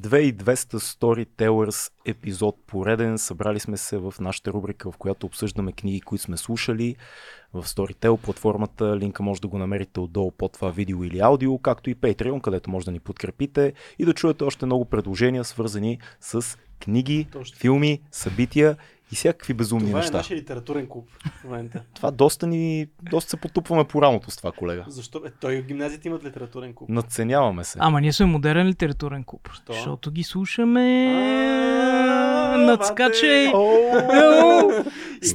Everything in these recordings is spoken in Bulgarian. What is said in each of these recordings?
2200 Storytellers епизод пореден. Събрали сме се в нашата рубрика, в която обсъждаме книги, които сме слушали в Storytel платформата. Линка може да го намерите отдолу под това видео или аудио, както и Patreon, където може да ни подкрепите и да чуете още много предложения, свързани с книги, Точно. филми, събития и всякакви безумни Това неща. е нашия литературен клуб в момента. Това доста ни, доста се потупваме по рамото с това, колега. Защо? Е, той в гимназията имат литературен клуб. Надценяваме се. Ама ние сме модерен литературен клуб. Що? Защото ги слушаме. Надскачай!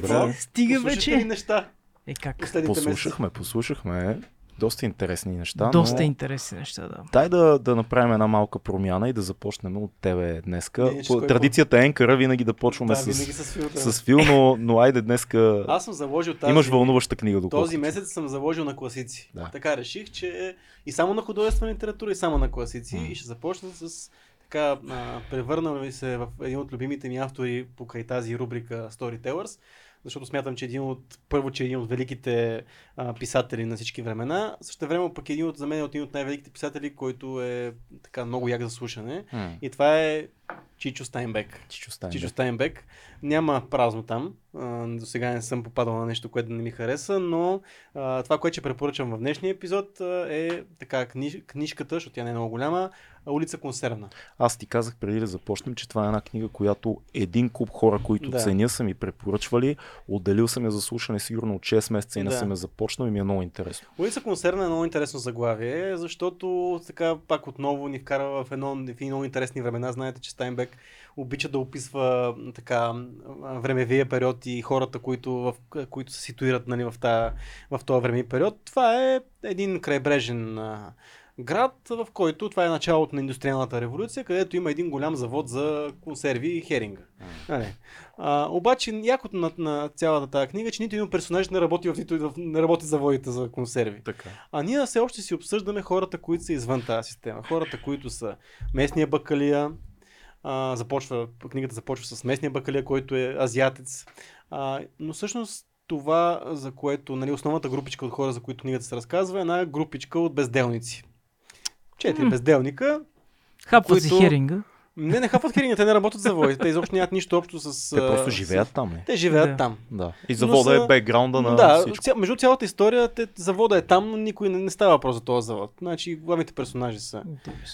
какво? Стига вече. неща Е как? Послушахме, послушахме. Доста интересни неща. Доста но... интересни неща, да. Дай да, да направим една малка промяна и да започнем от тебе днеска. Не, По Традицията е енкара винаги да почваме Да, с, винаги с филтъра. с фил, но, но айде днеска Аз съм заложил тази... имаш вълнуваща книга до Този месец съм заложил на класици. Да. Така реших, че и само на художествена литература, и само на класици. М. И ще започна с така, а, превърнал ми се в един от любимите ми автори покрай тази рубрика Storytellers, защото смятам, че един от, първо, че е един от великите а, писатели на всички времена, също време пък един от, за мен е един от най-великите писатели, който е така много як за слушане. М, И това е Чичо Стайнбек. Чичо Стайнбек. Чичо Стайнбек. Няма празно там. До сега не съм попадал на нещо, което не ми хареса, но а, това, което ще препоръчам в днешния епизод е така книж, книжката, защото тя не е много голяма, Улица консервна. Аз ти казах преди да започнем, че това е една книга, която един куп хора, които Да. ценя, са ми препоръчвали. Отделил съм я за слушане сигурно от 6 месеца и не Да. съм я започнал и ми е много интересно. Улица консервна е много интересно заглавие, защото така пак отново ни вкара в, едно, в много интересни времена. Знаете, че Стайнбек обича да описва така времевия период и хората, които, в, които се ситуират нали, в, тая, в този времеви период. Това е един крайбрежен град, в който това е началото на индустриалната революция, където има един голям завод за консерви и херинга. Нали. А, обаче, якото на, на цялата тази книга, е, че нито един персонаж не работи в, нито, не работи заводите за консерви. Така. А ние все още си обсъждаме хората, които са извън тази система. Хората, които са местния бакалия, а, започва, книгата започва с местния бакалия, който е азиатец. А, но всъщност това, за което, нали, основната групичка от хора, за които книгата се разказва, е една групичка от безделници. Четири М. безделника. Хапват си които- херинга. Не, не хапват херинга, те не работят в заводите. Те изобщо нямат нищо общо с... Те просто с- живеят там. Ли? Те живеят Да. там. Да. И завода са- е бекграунда на да, всичко. ця, между цялата история, те, завода е там, но никой не, не става въпрос за този завод. Значи главните персонажи са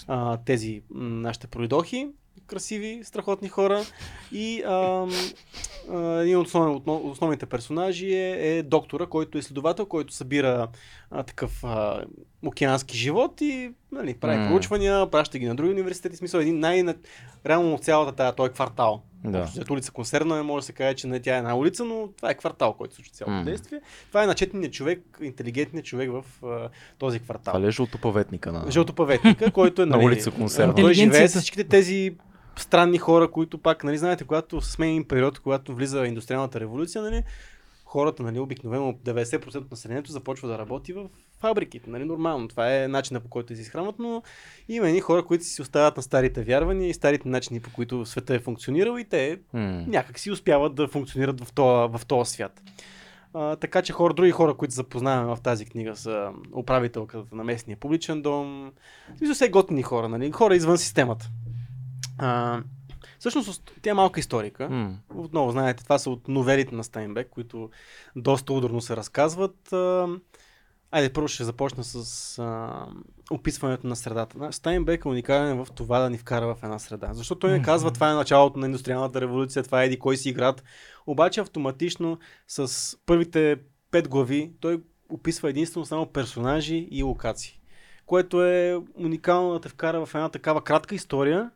а, тези нашите пройдохи, красиви, страхотни хора. И ам, а, един от основ, от основните персонажи е, е доктора, който е следовател, който събира а, такъв а, океански живот и нали, прави М. проучвания, праща ги на други университети. В Смисъл, един най- реално от цялата тази, той квартал. Да. Взето улица Консервна може да се каже, че не тя е една улица, но това е квартал, който случва цялото М. действие. Това е начетният човек, интелигентният човек в а, този квартал. Това е жълтопаветника на... Жълтопаветника, който е На нали, улица Консервна. Той живее с всичките тези странни хора, които пак, нали, знаете, когато сме един период, когато влиза индустриалната революция, нали, хората, нали, обикновено 90% от населението започва да работи в фабриките, нали, нормално. Това е начинът по който се изхранват, но има едни хора, които си остават на старите вярвания и старите начини, по които света е функционирал и те М. някак си успяват да функционират в този, в този свят. А, така че хора, други хора, които запознаваме в тази книга са управителката на местния публичен дом. Смисъл все готини хора, нали? Хора извън системата. А, всъщност, тя е малка историка. М. Отново, знаете, това са от новелите на Стайнбек, които доста ударно се разказват. Айде, първо ще започна с а, описването на средата. На- Стайнбек е уникален в това да ни вкара в една среда. Защото той не казва, това е началото на индустриалната революция, това е еди кой си град. Обаче автоматично с първите пет глави той описва единствено само персонажи и локации. Което е уникално да те вкара в една такава кратка история.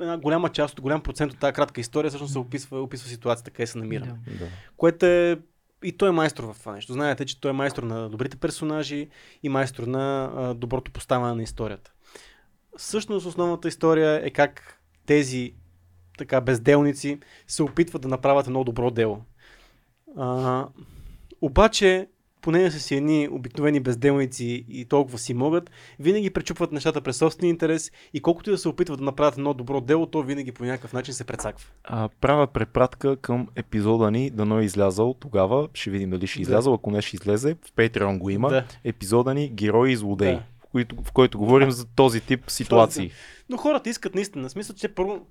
Една голяма част от голям процент от тази кратка история всъщност се описва, описва ситуацията, къде се намираме. Да. Да. Което е и той е майстор в това нещо. Знаете, че той е майстор на добрите персонажи и майстор на а, доброто поставяне на историята. Всъщност основната история е как тези така безделници се опитват да направят едно добро дело. А, обаче, понеже са си едни обикновени безделници и толкова си могат, винаги пречупват нещата през собствения интерес и колкото и да се опитват да направят едно добро дело, то винаги по някакъв начин се прецаква. А, правя препратка към епизода ни, дано е излязал тогава. Ще видим дали ще Да. излязал. Ако не ще излезе, в Patreon го има. Да. Епизода ни Герои и злодеи. Да. който, в който говорим за този тип ситуации. Но хората искат наистина. В смисъл, че първо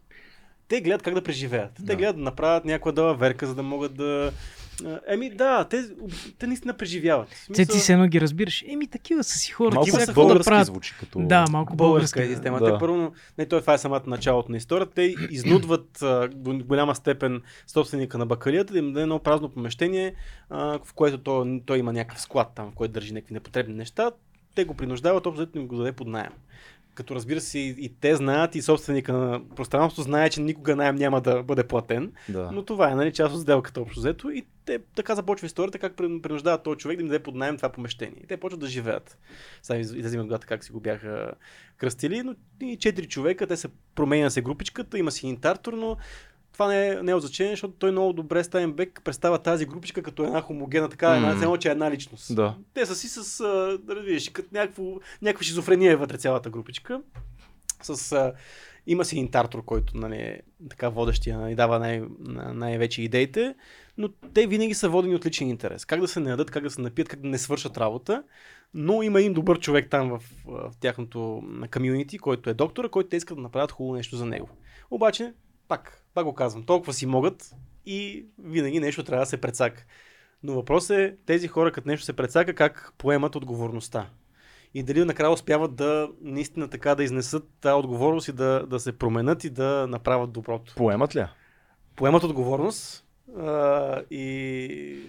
те гледат как да преживеят. Те Да. гледат да направят някаква дала верка, за да могат да... Еми да, те, те наистина преживяват. В Те ти се едно ги разбираш. Еми, такива са си хора. Малко са да български правят. звучи като... Да, малко българска е българска. система. Да. Те първо, не, той, това е самата началото на историята. Те изнудват до голяма степен собственика на бакалията да им даде едно празно помещение, а, в което той, той има някакъв склад там, в който държи някакви непотребни неща. Те го принуждават, общо им го даде под найем. Като разбира се и, и те знаят, и собственика на пространството знае, че никога найем няма да бъде платен. Да. Но това е нали, част от сделката общо взето. И те така започва историята, как при- принуждават този човек да им даде под найем това помещение. И те почват да живеят. Сега из- излизам от главата как си го бяха кръстили, но и четири човека, те се променя се групичката, има си интартор, но това не е, не е от значение, защото той много добре Стайнбек представя тази групичка като една хомогенна, така една, М. mm. че е една личност. Да. Те са си с, а, да видиш, като някакво, някаква шизофрения е вътре цялата групичка. С, а, има си интартор, който нали, е така водещия, нали, дава най- на- най-вече идеите, но те винаги са водени от личен интерес. Как да се наядат, как да се напият, как да не свършат работа. Но има един добър човек там в, в тяхното комюнити, който е доктора, който те искат да направят хубаво нещо за него. Обаче, пак, пак го казвам, толкова си могат и винаги нещо трябва да се прецака. Но въпрос е тези хора, като нещо се прецака, как поемат отговорността. И дали накрая успяват да наистина така да изнесат тази отговорност и да, да се променят и да направят доброто. Поемат ли? Поемат отговорност а, и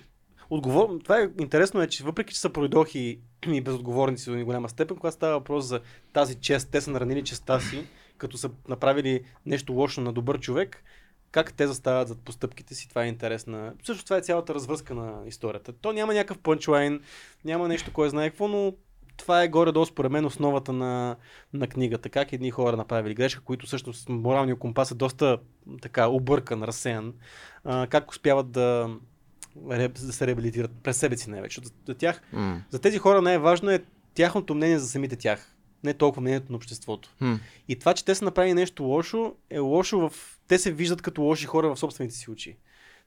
отговор... Това е интересно е, че въпреки, че са пройдохи и безотговорници до голяма степен, когато става въпрос за тази чест, те са наранили честа си, като са направили нещо лошо на добър човек, как те застават зад постъпките си, това е интересна. Също това е цялата развръзка на историята. То няма някакъв пънчлайн, няма нещо, кой знае какво, но това е горе-долу според мен основата на, на книгата. Как едни хора направили грешка, които всъщност моралния компас е доста така объркан, разсеян. А, как успяват да, да се реабилитират през себе си най-вече. За, за, тях, М. за тези хора най-важно е тяхното мнение за самите тях. Не толкова мнението на обществото. Хм. И това, че те са направили нещо лошо, е лошо в... Те се виждат като лоши хора в собствените си очи.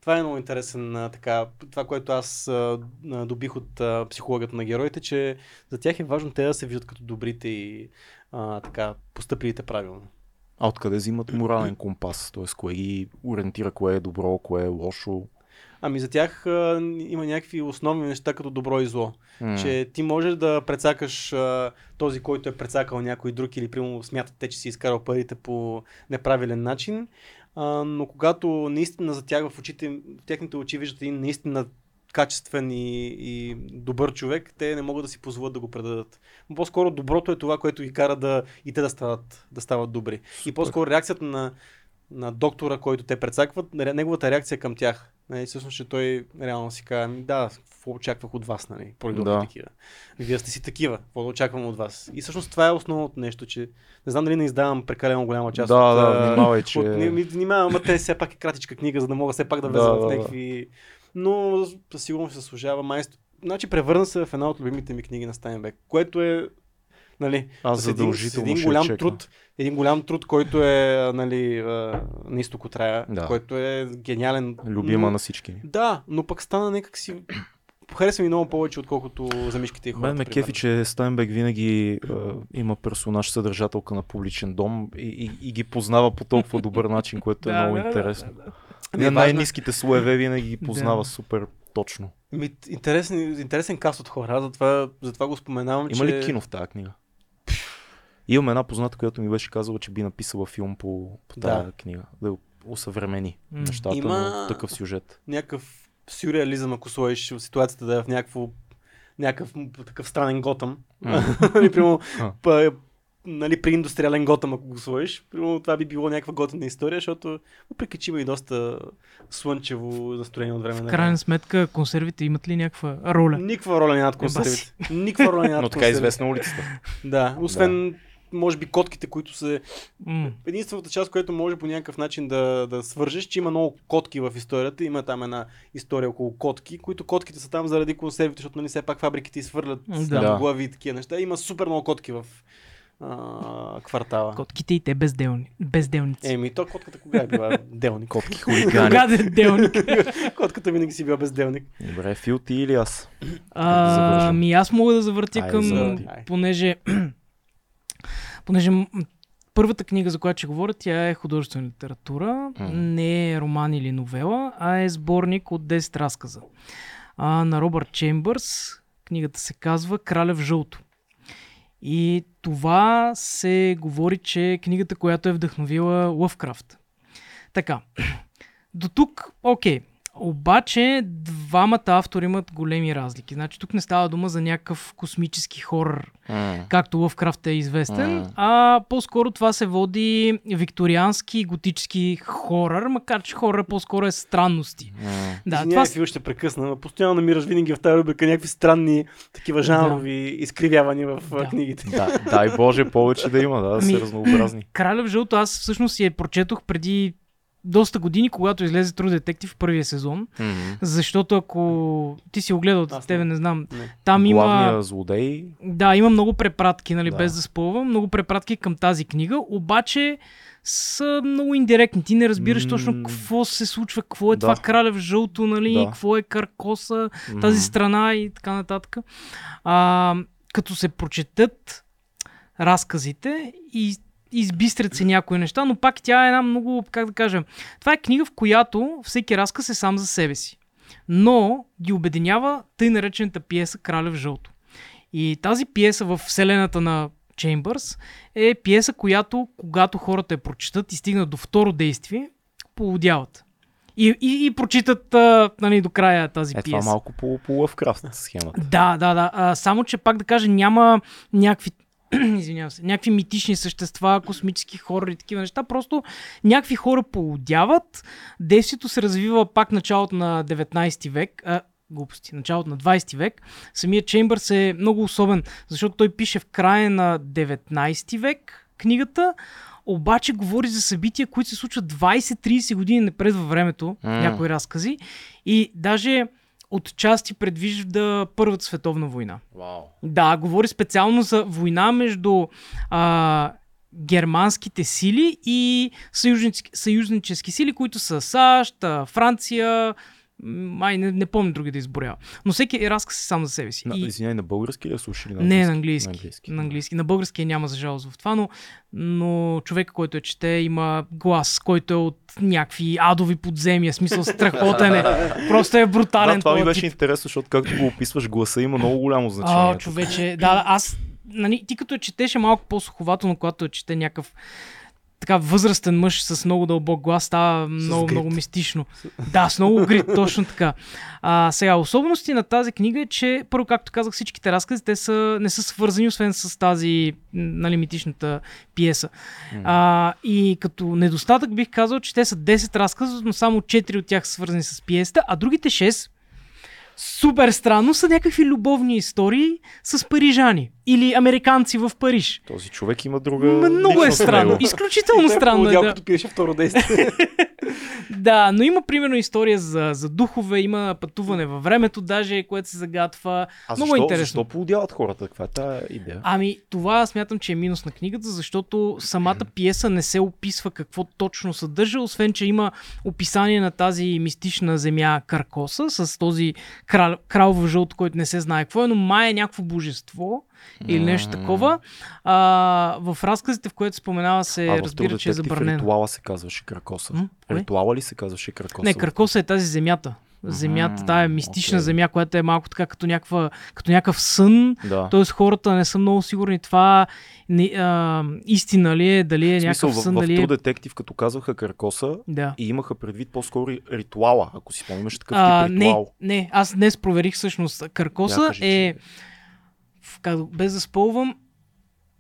Това е много интересен, така, това, което аз а, добих от а, психологията на героите, че за тях е важно те да се виждат като добрите и а, така, постъпилите правилно. А откъде взимат морален компас? Т.е. кое ги ориентира, кое е добро, кое е лошо? Ами за тях а, има някакви основни неща като добро и зло. М. Че ти можеш да прецакаш а, този, който е прецакал някой друг или примерно смятате, че си изкарал парите по неправилен начин. А, но когато наистина за тях в очите, в техните очи виждат един наистина качествен и, и добър човек, те не могат да си позволят да го предадат. Но по-скоро доброто е това, което ги кара да и те да стават, да стават добри. И по-скоро реакцията на, на доктора, който те прецакват, ре- неговата реакция към тях. Нали, всъщност, че той реално си казва, «Ами да, какво очаквах от вас, нали? Пройдохте Да. такива. Вие сте си такива, какво да очаквам от вас. И всъщност това е основното нещо, че не знам дали не издавам прекалено голяма част Да, от... да, внимавай, че- От, не, ми внимавам, ама те все пак е кратичка книга, за да мога все пак да влеза да, в някакви... Но със сигурност се заслужава майстор. Значи превърна се в една от любимите ми книги на Стайнбек, което е нали, Аз с един, с задължително един ще голям чекна. труд, един голям труд, който е нали, на изтоко трая, Да. който е гениален. Любима но, на всички. Да, но пък стана някак си... Харесва ми много повече, отколкото за мишките и хората. Мен ме кефи, че Стайнбек винаги е, има персонаж, съдържателка на публичен дом и, и, и ги познава по толкова добър начин, което е Да, много интересно. да, да. На важно е- най-низките слоеве винаги ги познава Да. супер точно. Ми, интересен, интересен каст от хора, затова, затова го споменавам, Има че... ли кино в тази книга? Имам една позната, която ми беше казала, че би написала филм по, по тази Да. книга. Да усъвремени М. нещата, Има- но такъв сюжет. някакъв сюрреализъм, ако сложиш в ситуацията да е в някакво някакъв такъв странен готъм. Нали, А. па, нали, при индустриален готъм, ако го сложиш, примерно, това би било някаква готина история, защото въпреки, че има и доста слънчево настроение от време В на крайна време. сметка, консервите имат ли някаква роля? Никаква роля нямат Еба консервите. Никаква роля нямат Но така е известна улицата. Да, освен може би котките, които се М. единствената част, която може по някакъв начин да, да свържеш, че има много котки в историята. Има там една история около котки, които котките са там заради консервите, защото нали все пак фабриките изхвърлят Да. глави и такива неща. Има супер много котки в, а, квартала. Котките и те безделни, безделници. Еми, то котката кога е била делник? Котки хулигани. Кога е делник? Котката винаги си била безделник. Добре, Фил ти или аз? А. Ами аз мога да завъртя към, завърти. понеже, понеже първата книга, за която ще говоря, тя е художествена литература, М. не е роман или новела, а е сборник от 10 разказа. А, на Робърт Чембърс, книгата се казва Краля в жълто. И това се говори, че е книгата, която е вдъхновила Лъвкрафт. Така, до тук, окей. Обаче двамата автори имат големи разлики. Значи тук не става дума за някакъв космически хорър, М. както Лъвкрафт е известен, М. а по-скоро това се води викториански готически хорър, макар че хорър по-скоро е странности. М. Да, това. Фил ще прекъсна. но Постоянно намираш винаги в тази рубрика някакви странни такива жанрови изкривявания в Да. да. книгите. Да, дай Боже повече да има, да, да Ами, са разнообразни. Краля в жълто аз всъщност си я прочетох преди доста години, когато излезе True Detective в първия сезон. М. Защото ако ти си огледал, Аз тебе не. знам, Не. там има... Главният злодей. Да, има много препратки, нали, Да. без да спълвам, много препратки към тази книга, обаче са много индиректни. Ти не разбираш М. точно какво се случва, какво е Да. това краля в жълто, нали, Да. какво е каркоса, М. тази страна и така нататък. А, като се прочетат разказите и избистрят се някои неща, но пак тя е една много, как да кажа, това е книга, в която всеки разказ е сам за себе си. Но ги обединява тъй наречената пиеса Краля в жълто. И тази пиеса в вселената на Чеймбърс е пиеса, която когато хората я прочитат и стигнат до второ действие, полудяват. И, и, и прочитат а, нали, до края тази Е, това пиеса. малко по, по Лъвкрафт схемата. Да, да, да. А, само, че пак да кажа, няма някакви извинявам се, някакви митични същества, космически хора и такива неща. Просто някакви хора полудяват. Действието се развива пак началото на 19 век. А, глупости, началото на 20 век. Самият Чеймбърс е много особен, защото той пише в края на 19 век книгата, обаче говори за събития, които се случват 20-30 години напред във времето, М. някои разкази. И даже отчасти предвижда Първата световна война. Вау. Да, говори специално за война между а, германските сили и съюзнически, съюзнически сили, които са САЩ, Франция, май не, не помня други да изборява. Но всеки разказ е сам за себе си. На, И- Извиняй, на български ли я слушали? На не, на английски? английски. На английски. На английски. На българския няма за жалост в това, но, но човек, който я чете, има глас, който е от някакви адови подземия. Смисъл страхотен е. Просто е брутален. Да, това ми беше тип. интересно, защото както го описваш, гласа има много голямо значение. А, човече, да, аз, нали, ти като я четеше малко по-суховато, но когато я чете някакъв така възрастен мъж с много дълбок глас, става много, много мистично. Да, с много грит, точно така. А, сега, особености на тази книга е, че първо, както казах, всичките разкази, те са, не са свързани, освен с тази нали, митичната пиеса. А, и като недостатък бих казал, че те са 10 разказа, но само 4 от тях са свързани с пиесата, а другите 6 супер странно са някакви любовни истории с парижани или американци в Париж. Този човек има друга. Много е странно. него. Изключително странно е. Да. пиеше второ действие. да, но има примерно история за, за духове, има пътуване във времето, даже което се загатва. А Много защо, интересно. защо поудяват хората? Каква е тая идея? Ами, това смятам, че е минус на книгата, защото самата пиеса не се описва какво точно съдържа, освен, че има описание на тази мистична земя Каркоса с този крал, крал в жълто, който не се знае какво е, но май е някакво божество или нещо такова. А, в разказите, в което споменава се, а в разбира, че е забранено. Ритуала се казваше Кракоса. М? Ритуала ли се казваше Кракоса? Не, Каркоса е тази земята. Земята, тая мистична окей. земя, която е малко така като, някаква, като някакъв сън. Да. Тоест хората не са много сигурни това не, а, истина ли е, дали е в смисъл, някакъв в, сън, в дали е... True Detective, като казваха Каркоса, Да. и имаха предвид по-скоро ритуала, ако си спомняш такъв А, тип не, ритуал. не, аз днес проверих всъщност. Каркоса кажи, е, в, как, без да спълвам,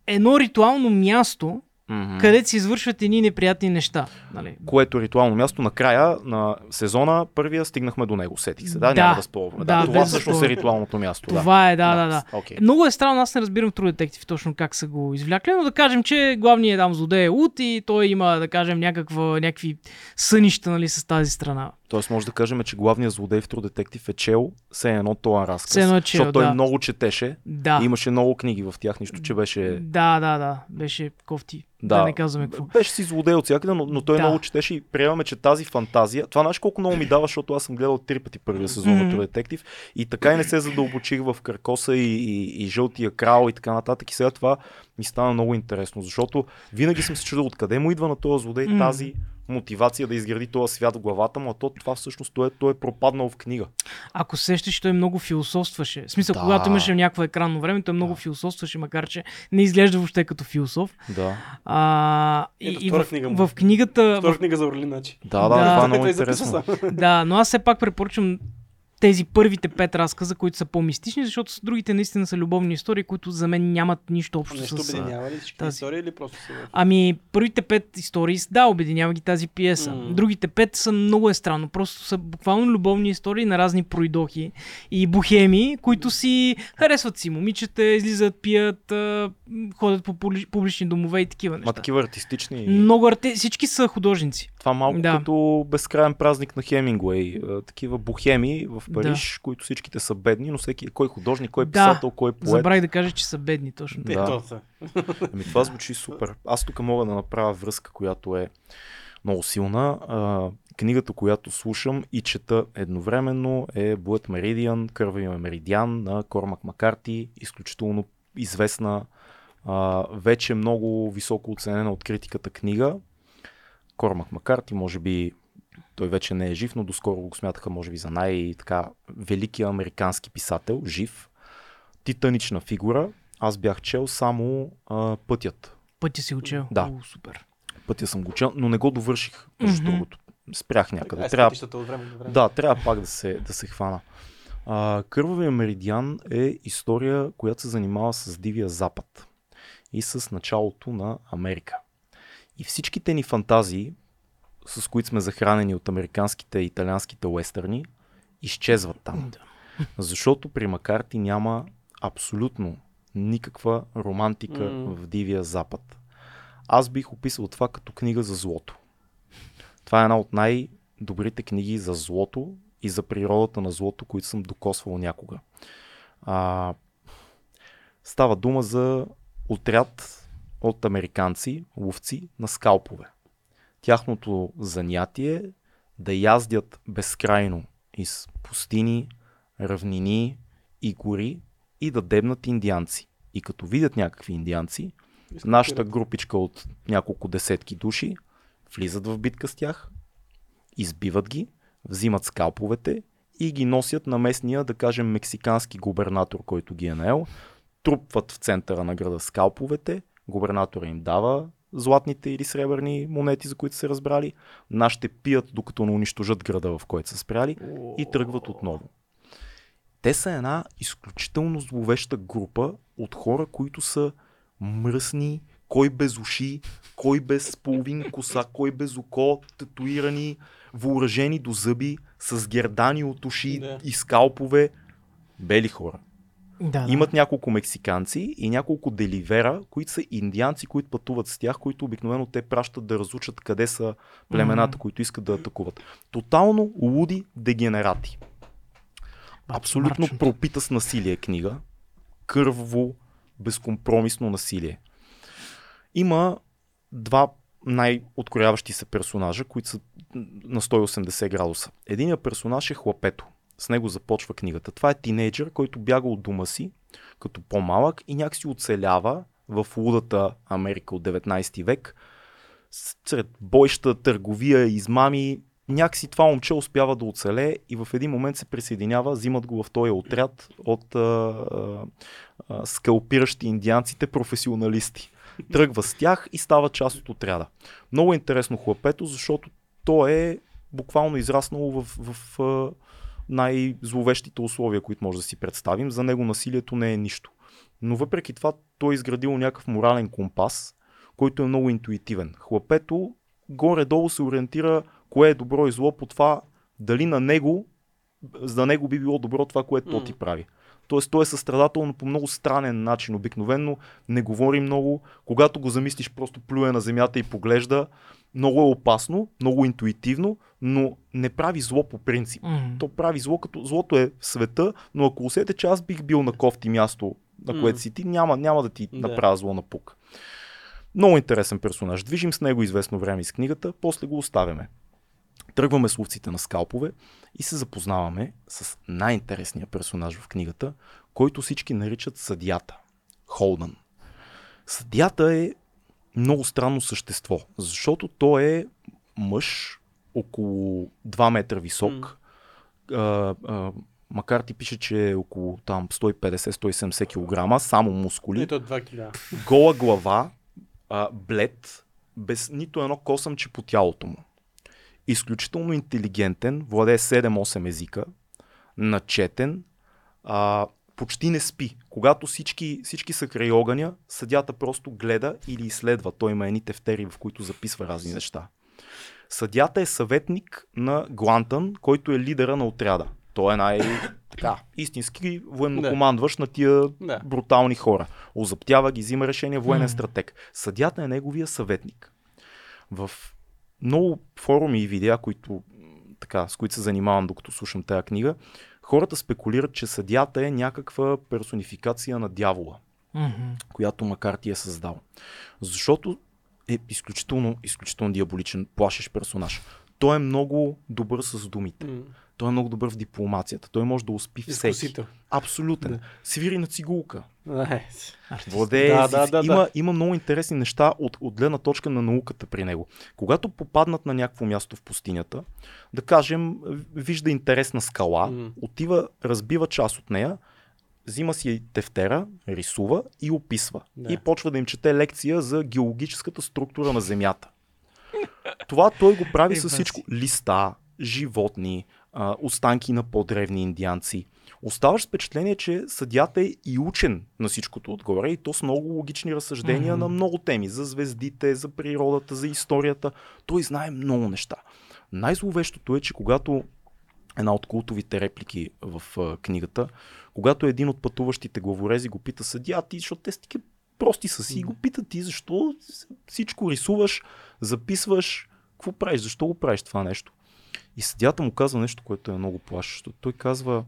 едно ритуално място, Мгм. където се извършват едни неприятни неща. Нали? Което е ритуално място. Накрая на сезона първия стигнахме до него. Сетих се. Да, Да. няма да спълваме. Да, Да, това да всъщност е ритуалното място. Това е, да, да, да. Окей. Много е странно, аз не разбирам True Detective точно как са го извлякли, но да кажем, че главният там злодей е Ут и той има, да кажем, някаква, някакви сънища нали, с тази страна. Тоест може да кажем, че главният злодей в True Detective е чел все едно това разказ. Все едно е чел, защото той да. много четеше. Да. И имаше много книги в тях, нищо, че беше... Да, да, да. Беше кофти. Да, Да. не казваме какво. Беше си злодей от всякъде, но, но той Да. много четеше и приемаме, че тази фантазия. Това знаеш колко много ми дава, защото аз съм гледал три пъти първия сезон на. True Detective и така и не се задълбочих в Каркоса и, и, и Жълтия крал и така нататък. И сега това ми стана много интересно, защото винаги съм се чудил откъде му идва на този злодей тази мотивация да изгради този свят в главата му, а то това всъщност той е, той е пропаднал в книга. Ако се сещаш, той много философстваше. В смисъл, Да. когато имаше някакво екранно време, той много философстваше, макар че не изглежда въобще като философ. Да. А, Ето, и, в, книга му. в книгата, Втора книга за Орлин, значи. Да, да, Да. това е много записа интересно. да, но аз все пак препоръчвам тези първите пет разказа, които са по-мистични, защото с другите наистина са любовни истории, които за мен нямат нищо общо Нещо с... обединява ли всички тази. истории или просто са... Ами, първите пет истории, да, обединява ги тази пиеса. М. Другите пет са много е странно. Просто са буквално любовни истории на разни пройдохи и бухеми, които си харесват си момичета, излизат, пият, ходят по публи- публични домове и такива неща. Ма такива артистични. Много арте... Всички са художници. Това малко Да. като безкрайен празник на Хемингуей. А, Такива бухеми в Париж, които всичките са бедни, но всеки кой е художник, кой е Да. писател, кой е поет. Забравих да кажа, че са бедни точно. Те, Да. са. Ами това звучи супер. Аз тук мога да направя връзка, която е много силна. А, книгата, която слушам и чета едновременно е Blood Meridian, Кървавия меридиан на Кормак Макарти. Изключително известна, а, вече много високо оценена от критиката книга. Кормак Макарти, може би той вече не е жив, но доскоро го смятаха, може би, за най-така великия американски писател, жив. Титанична фигура. Аз бях чел само а, Пътят. Пътя си учил. Да. О, супер. Пътя съм го чел, но не го довърших, между Мгм. другото. Спрях някъде. Ай, Трябва, от време на време. да, трябва пак да се, да се хвана. А, Кървавия меридиан е история, която се занимава с Дивия Запад и с началото на Америка. И всичките ни фантазии, с които сме захранени от американските и италианските уестърни, изчезват там. Да. Защото при Макарти няма абсолютно никаква романтика М. в Дивия Запад. Аз бих описал това като книга за злото. Това е една от най-добрите книги за злото и за природата на злото, които съм докосвал някога. А, става дума за отряд от американци, ловци на скалпове. Тяхното занятие е да яздят безкрайно из пустини, равнини и гори и да дебнат индианци. И като видят някакви индианци, нашата групичка от няколко десетки души влизат в битка с тях, избиват ги, взимат скалповете и ги носят на местния, да кажем, мексикански губернатор, който ги е наел, трупват в центъра на града скалповете, губернатора им дава златните или сребърни монети, за които са разбрали, нашите пият, докато не унищожат града, в който са спряли и тръгват отново. Те са една изключително зловеща група от хора, които са мръсни, кой без уши, кой без половин коса, кой без око, татуирани, въоръжени до зъби, с гердани от уши Да. и скалпове. Бели хора. Да, да. Имат няколко мексиканци и няколко деливера, които са индианци, които пътуват с тях, които обикновено те пращат да разучат къде са племената, Мгм. които искат да атакуват. Тотално луди дегенерати. Абсолютно мрачно. пропита с насилие книга. Кърво, безкомпромисно насилие. Има два най-открояващи се персонажа, които са на 180 градуса. Единият персонаж е хлапето. С него започва книгата. Това е тинейджър, който бяга от дома си, като по-малък и някакси оцелява в лудата Америка от 19 век. Сред бойща, търговия, измами, някакси това момче успява да оцелее и в един момент се присъединява, взимат го в този отряд от а, а, скалпиращи индианците професионалисти. Тръгва с тях и става част от отряда. Много интересно хлапето, защото то е буквално израснало в, в а, най-зловещите условия, които може да си представим. За него насилието не е нищо. Но въпреки това той е изградил някакъв морален компас, който е много интуитивен. Хлапето горе-долу се ориентира кое е добро и зло по това дали на него, за него би било добро това, което то М. ти прави. Тоест той е състрадателно но по много странен начин. Обикновенно не говори много. Когато го замислиш, просто плюе на земята и поглежда. Много е опасно, много интуитивно, но не прави зло по принцип. Мгм. То прави зло, като злото е в света, но ако усетя, че аз бих бил на кофти място, на което М. си ти, няма, няма да ти Да. направя зло на пук. Много интересен персонаж. Движим с него известно време с книгата, после го оставяме. Тръгваме с ловците на скалпове и се запознаваме с най-интересния персонаж в книгата, който всички наричат съдията. Холдън. Съдията е много странно същество, защото той е мъж, около 2 метра висок. А, а, макар ти пише, че е около там 150-170 кг, само мускули Ето 2 киля. гола глава, а, блед, без нито едно косъмче по тялото му. Изключително интелигентен, владее 7-8 езика, начетен, а, почти не спи. Когато всички, всички са край огъня, съдята просто гледа или изследва. Той има едни тефтери, в които записва разни неща. Съдята е съветник на Глантън, който е лидера на отряда. Той е най- така, истински военнокомандващ на тия Да. брутални хора. Озаптява ги, взима решение, военен стратег. Съдята е неговия съветник. В много форуми и видеа, които, така, с които се занимавам докато слушам тази книга, хората спекулират, че съдята е някаква персонификация на дявола, Мгм. която макар ти е създал. Защото е изключително, изключително диаболичен, плашещ персонаж. Той е много добър с думите. М. Той е много добър в дипломацията. Той може да успи всеки. Изкусител. Абсолютен. Да. Свири на цигулка. Владее Да, да, да, има, да. има много интересни неща от, от гледна точка на науката при него. Когато попаднат на някакво място в пустинята, да кажем, вижда интересна скала, М. отива, разбива част от нея, взима си тефтера, рисува и описва. Да. И почва да им чете лекция за геологическата структура на Земята. Това той го прави с всичко. Листа, животни, а, останки на по-древни индианци. Оставаш впечатление, че съдята е и учен на всичкото отгоре и то с много логични разсъждения Мгм. на много теми. За звездите, за природата, за историята. Той знае много неща. Най-зловещото е, че когато една от култовите реплики в а, книгата, когато един от пътуващите главорези го пита съдия, ти, защото те са такива прости са си, и го пита ти защо всичко рисуваш, записваш, какво правиш, защо го правиш това нещо. И съдята му казва нещо, което е много плашещо. Той казва,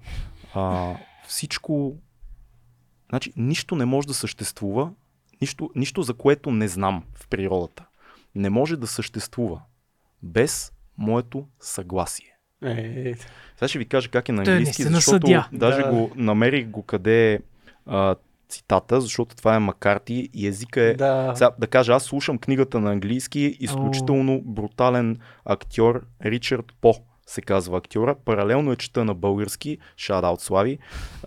а, всичко, значи нищо не може да съществува, нищо, нищо за което не знам в природата, не може да съществува без моето съгласие. Е, Сега ще ви кажа как е на е английски, защото даже Да. го намерих го къде е цитата, защото това е Макарти и езика е... да. Сега, да кажа, аз слушам книгата на английски, изключително брутален актьор Ричард По се казва актьора. Паралелно е чета на български, шадаут Слави,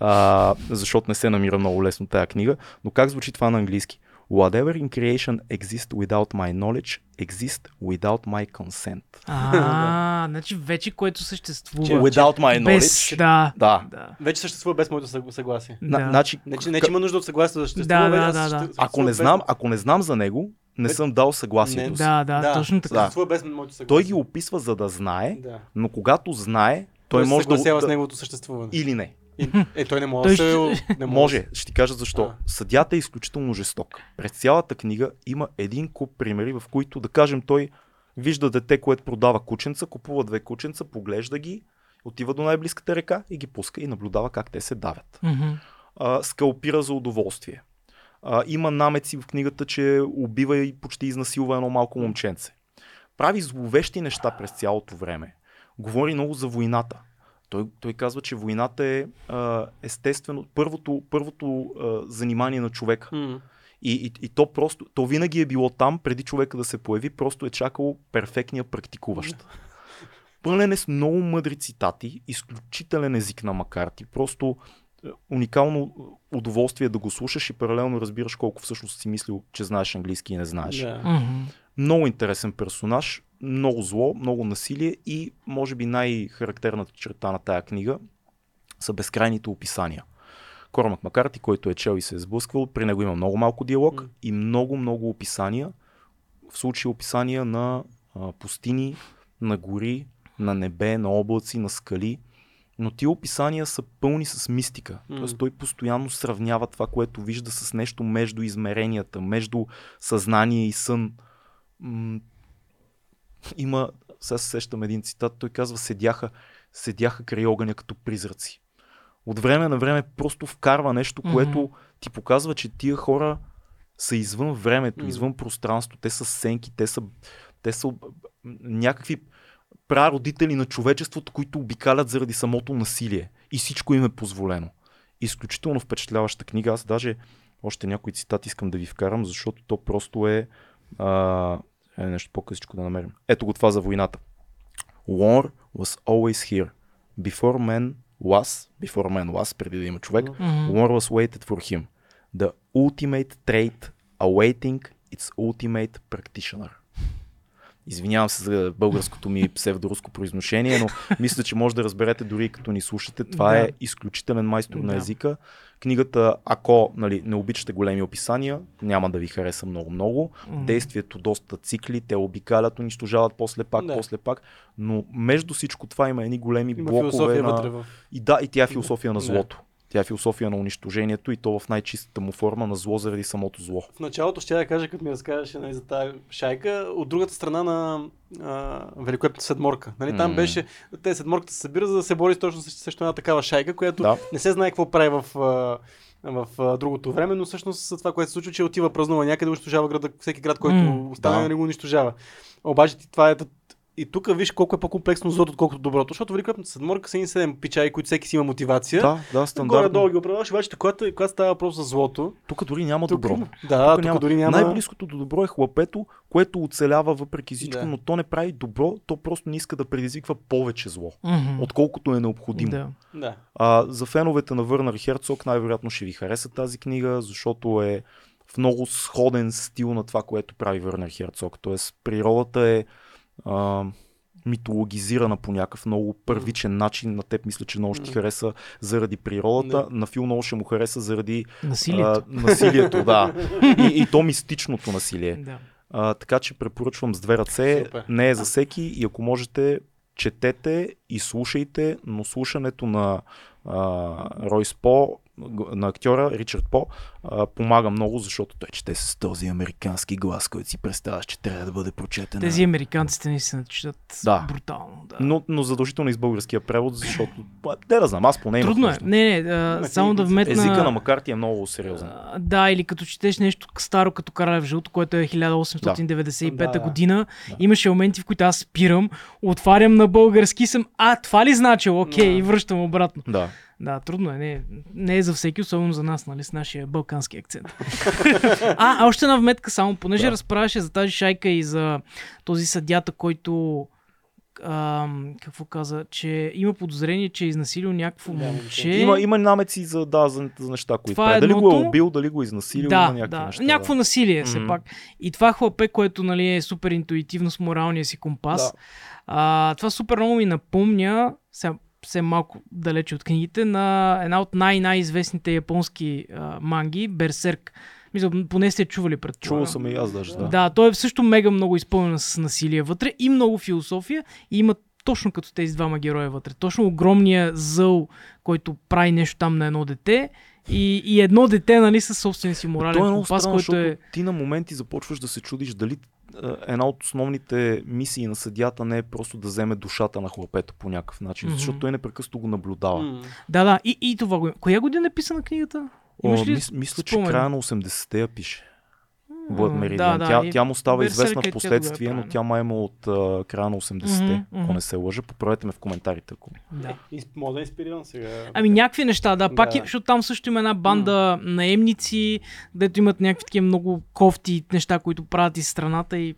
а, защото не се намира много лесно тая книга. Но как звучи това на английски? Whatever in creation exists without my knowledge exists without my consent. А, значи вече което съществува. Че- Without my knowledge. Без, да. Да. да. Вече съществува без моето съг- съгласие. На, да. значи, Не, че, не, че има нужда от съгласие да Да, съществува. да, да, да. съществува ако не знам, ако не знам за него, не съм дал съгласието Не, си. Да, да, да, точно така. Да. Без моето съгласие. Той ги описва за да знае, Да. но когато знае, той Той се може да, съгласява с да неговото съществуване. или не. И, е, той не може да се... Не Може, ще ти кажа защо. А. Съдята е изключително жесток. През цялата книга има един куп примери, в които, да кажем, той вижда дете, което продава кученца, купува две кученца, поглежда ги, отива до най-близката река и ги пуска и наблюдава как те се давят. Мгм. а, скалпира за удоволствие. А, има намеци в книгата, че убива и почти изнасилва едно малко момченце. Прави зловещи неща през цялото време. Говори много за войната. Той, той казва, че войната е а, естествено първото, първото а, занимание на човека. М. И, и, и то просто, то винаги е било там, преди човека да се появи, просто е чакало перфектния практикуващ. Пълен е с много мъдри цитати, изключителен език на Макарти. Просто е, уникално удоволствие да го слушаш и паралелно разбираш колко всъщност си мислил, че знаеш английски и не знаеш. Да. Мгм. Много интересен персонаж, много зло, много насилие и може би най-характерната черта на тая книга са безкрайните описания. Кормак Макарти, който е чел и се е сблъсквал, при него има много малко диалог М. и много-много описания. В случая описания на а, пустини, на гори, на небе, на облаци, на скали. Но тия описания са пълни с мистика. М. Тоест той постоянно сравнява това, което вижда с нещо между измеренията, между съзнание и сън. М, има, сега се сещам един цитат, той казва, седяха, седяха край огъня като призраци. От време на време просто вкарва нещо, което ти показва, че тия хора са извън времето, Мгм. извън пространство, те са сенки, те са, те са някакви прародители на човечеството, които обикалят заради самото насилие. И всичко им е позволено. Изключително впечатляваща книга. Аз даже още някои цитати искам да ви вкарам, защото то просто е, а, е нещо по-късичко да намерим. Ето го това за войната. War was always here. Before man was, before man was, преди да има човек, Мгм. War was waited for him. The ultimate trait awaiting its ultimate practitioner. Извинявам се за българското ми псевдоруско произношение, но мисля, че може да разберете дори като ни слушате. Това Да. е изключителен майстор на Да. езика. Книгата, ако нали, не обичате големи описания, няма да ви хареса много-много. Мгм. Действието доста цикли, те обикалят, унищожават после пак, Да. после пак. Но между всичко това има едни големи Има блокове на... вътре в... И да, и тя е философия на злото. Тя е философия на унищожението и то в най-чистата му форма на зло заради самото зло. В началото ще я кажа, като ми разкажеше нали, за тази шайка, от другата страна на а, Великолепната седморка. Нали, там М. беше, те седморката се събира, за да се бори точно срещу една такава шайка, която Да. не се знае какво прави в, а, в а, другото време, но всъщност това, което се случва, че отива празнува някъде, унищожава града, всеки град, който М, остане, да. нали, го унищожава. Обаче това е и тук виж колко е по-комплексно злото, отколкото доброто, защото Великолепната седморка са едни седем пичаи, които всеки си има мотивация. Да, да, Горе-долу стандартно. ги управляваш, обаче когато, когато става въпрос за злото, Тук дори няма тук, добро. да, Тук тук, дори няма. Най-близкото до добро е хлапето, което оцелява въпреки всичко, Да. но то не прави добро, то просто не иска да предизвиква повече зло, Мгм. отколкото е необходимо. Да. Да. А, за феновете на Върнар Херцог най-вероятно ще ви хареса тази книга, защото е в много сходен стил на това, което прави Върнер Херцог. Тоест природата е а, митологизирана по някакъв много първичен начин. На теб мисля, че много ще ти хареса заради природата. Да. На Фил много ще му хареса заради Насилието. а, насилието, да. И, и то мистичното насилие. Да. А, така че препоръчвам с две ръце. Супер. Не е за всеки и ако можете, четете и слушайте, но слушането на а, Ройс По, на актьора Ричард По, а, помага много, защото той чете с този американски глас, който си представяш, че трябва да бъде прочетен. Тези американците наистина четат Да. брутално. Да. Но, но задължително и с българския превод, защото, не да знам, аз поне имах Трудно е. нужда. Не, не, а, Ма, само да вметна... Езика на Макарти е много сериозен. А, Да, или като четеш нещо старо като Кралев жълто, което е 1895 Да. Година, Да. имаше моменти, в които аз спирам, отварям на български съм, а, това ли значило? Окей, Да. и връщам обратно. Да. Да, трудно е. Не, не е за всеки, особено за нас, нали, с нашия балкански акцент. а, още една вметка само, понеже Да. разправяше за тази шайка и за този съдята, който ам, какво каза, че има подозрение, че е изнасилил някакво момче. Има, има намеци за, да, за, за неща, които Това е Дали го е едното. убил, дали го е изнасилил, да, някакви да. неща. Някакво да. насилие, все пак. И това хлапе, което нали, е супер интуитивно с моралния си компас. Да. А, това супер много ми напомня, сега все малко далече от книгите, на една от най-най-известните японски а, манги, Берсерк. Мисля, поне сте чували пред Чувал съм и аз даже, да. Да, той е също мега много изпълнен с насилие вътре и много философия и има точно като тези двама героя вътре. Точно огромния зъл, който прави нещо там на едно дете и, и едно дете, нали, със собствения си морален е компас, който е... ти на моменти започваш да се чудиш дали една от основните мисии на съдята не е просто да вземе душата на хлапето по някакъв начин, Мгм. защото той непрекъснато го наблюдава. М. Да, да, и, и това го. Коя година е писана книгата? О, Имаш ли мис, мисля, че спомен? края на 80-те я пише. Blood М, Meridian. да, да, тя, и тя му става Берсерк известна е в последствие, е но тя май има от а, края на 80-те, Мгм, ако мгм. не се лъжа. Поправете ме в коментарите. Ако... Да. И Мога да е инспириран сега. Ами някакви неща, да, пак Да. Е, защото там също има една банда наемници, където имат някакви такива много кофти неща, които правят из страната и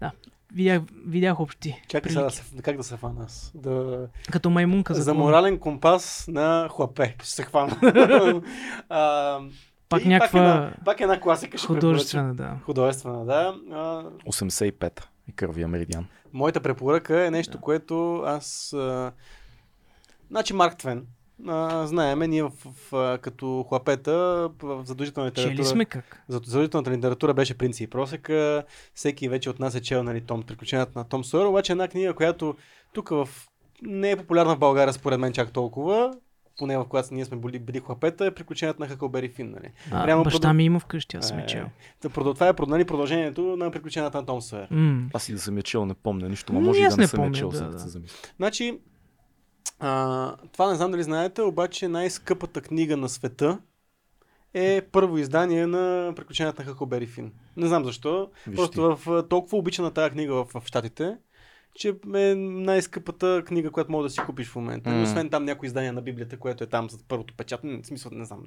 да, видях, видях общи. Чакай сега, да прилики. се, как да се фана аз? Да... Като маймунка за, За морален компас на хлапе. Ще се хвана. а, Пак и някаква Пак една, пак една класика ще. Художествена, да. Художествена, да. А, 85 е кървия меридиан. моята препоръка е нещо, което аз... А... Значи Марк Твен. А, знаеме, ние в, в, в, като хлапета в задължителната Чели литература... сме как? За задължителната литература беше Принц и просека. Всеки вече от нас е чел нали, Том, приключенията на Том Сойер, обаче една книга, която тук в... не е популярна в България, според мен чак толкова. Поне в която ние сме били, били хлапета, е приключението на Хакълбери Фин. Нали? А, Реално баща продъл- ми има вкъщи, аз съм Е, чел. Това е нали, продължението на приключенията на Том Сойер. М. Аз и да съм я чел, не помня нищо, но може и да не не съм я чел, да, да. се замисля. Значи, а, това не знам дали знаете, обаче най-скъпата книга на света е първо издание на Приключенията на Хакобери Фин. Не знам защо. Виж Просто в толкова обичана тази книга в, в Штатите, че е най-скъпата книга, която мога да си купиш в момента. М. Освен там някои издания на Библията, което е там за първото печатане. В смисъл, не знам.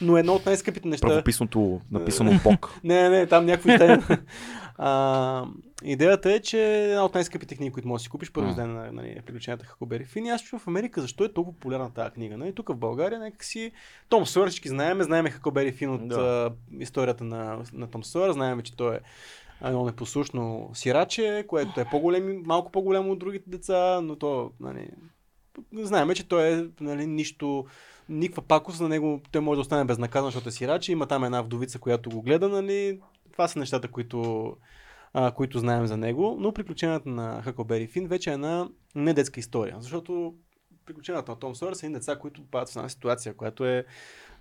Но едно от най-скъпите неща. Правописното, написано от Бог. Не, не, там някакво издание. а, идеята е, че е една от най-скъпите книги, които можеш да си купиш, първо М. издание на нали, приключенията Хакобери Фин. И аз чувам в Америка защо е толкова популярна тази книга. Нали? Тук в България някакси Том Сойер всички знаеме, знаеме Хакобери Фин от Да. историята на, на Том Сойер, знаеме, че той е едно непослушно сираче, което е по-голем, малко по-голямо от другите деца, но то, нали, знаеме, че той е нали, нищо, никаква пакост на него, той може да остане безнаказан, защото е сираче, има там една вдовица, която го гледа, нали, това са нещата, които, а, които знаем за него, но приключенията на Хакобери Фин вече е една не детска история, защото приключенията на Том Сойер са едни деца, които попадат в една ситуация, която е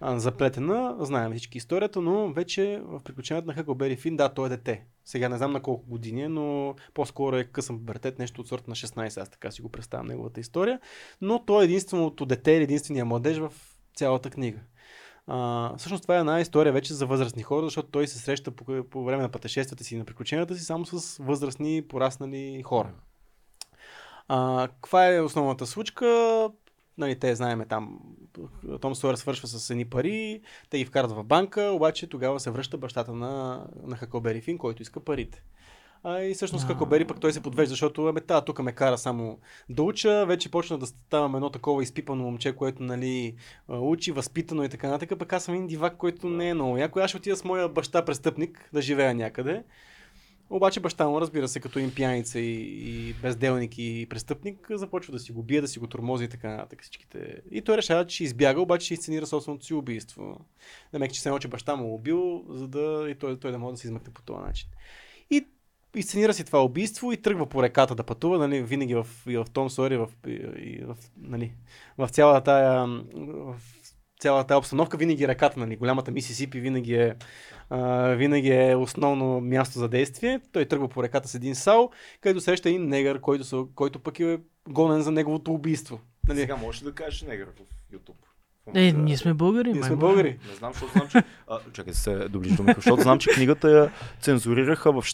заплетена, знаем всички историята, но вече в приключенията на Хакобери Фин, да, той е дете. Сега не знам на колко години, е, но по-скоро е късен пубертет, нещо от сорта на 16, аз така си го представям неговата история. Но той е единственото дете или единствения младеж в цялата книга. А, всъщност това е една история вече за възрастни хора, защото той се среща по, по време на пътешествията си и на приключенията си само с възрастни, пораснали хора. А, каква е основната случка? Нали, те знаеме там, Том Сойер свършва с едни пари, те ги вкарат в банка, обаче тогава се връща бащата на, на Хакобери Фин, който иска парите. А, и всъщност А. Хакобери пък той се подвежда, защото ами, та, тук ме кара само да уча, вече почна да ставам едно такова изпипано момче, което нали, учи, възпитано и така нататък, пък аз съм един дивак, който не е много яко. Аз ще отида с моя баща престъпник да живея някъде. Обаче баща му, разбира се, като им пияница и, и безделник и престъпник, започва да си го бие, да си го тормози и така нататък всичките. И той решава, че избяга, обаче ще изценира собственото си убийство. Намек, че се едно, че баща му е убил, за да и той, той да може да се измъкне по този начин. И изценира си това убийство и тръгва по реката да пътува, нали, винаги в, и в Том Сойер, в, и в, нали, в цялата тая, в цялата обстановка, винаги реката, нали, голямата Мисисипи винаги е, а, винаги е основно място за действие. Той тръгва по реката с един сал, където среща един негър, който, който пък е гонен за неговото убийство. Нали? Сега можеш да кажеш негър в YouTube. Е, ние сме българи. Ние сме българи. Не знам, защото знам, че... А, чакай се доближи до микро, защото знам, че книгата я цензурираха в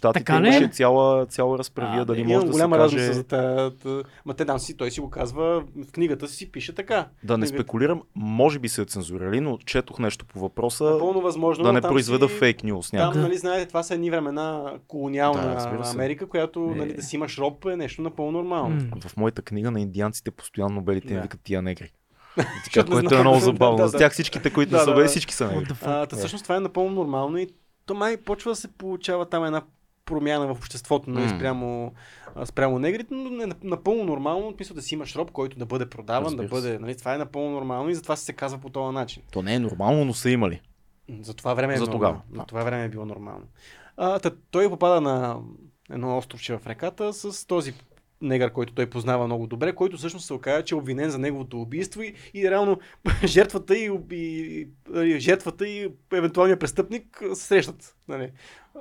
ли? Имаше цяла, цяла разправия, А, дали не, може да голяма се каже... за тая, тая... Ма те там си, той си го казва, в книгата си пише така. Да не спекулирам, може би се е цензурирали, но четох нещо по въпроса, Напълно възможно. да не произведа си... фейк нюз Там, нали, знаете, това са едни времена колониална Да. Америка, която Е. нали, да си имаш роб е нещо напълно нормално. В моята книга на индианците постоянно белите им викат тия негри. Така, което е много забавно. да, За тях всичките, които Да, не са да. всички са негри. fuck? А, та, всъщност това е напълно нормално и то май почва да се получава там една промяна в обществото нали, М. спрямо, спрямо негрите, но е напълно нормално, в смисъл да си имаш роб, който да бъде продаван, Разбира да се. бъде, нали, това е напълно нормално и затова се казва по този начин. То не е нормално, но са имали. За това време е За било тогава, нормално. да. За това време е било нормално. А, та, той попада на едно островче в реката с този негър, който той познава много добре, който всъщност се оказа, че е обвинен за неговото убийство и, и реално жертвата и, и, и жертвата и евентуалният престъпник се срещат. Нали.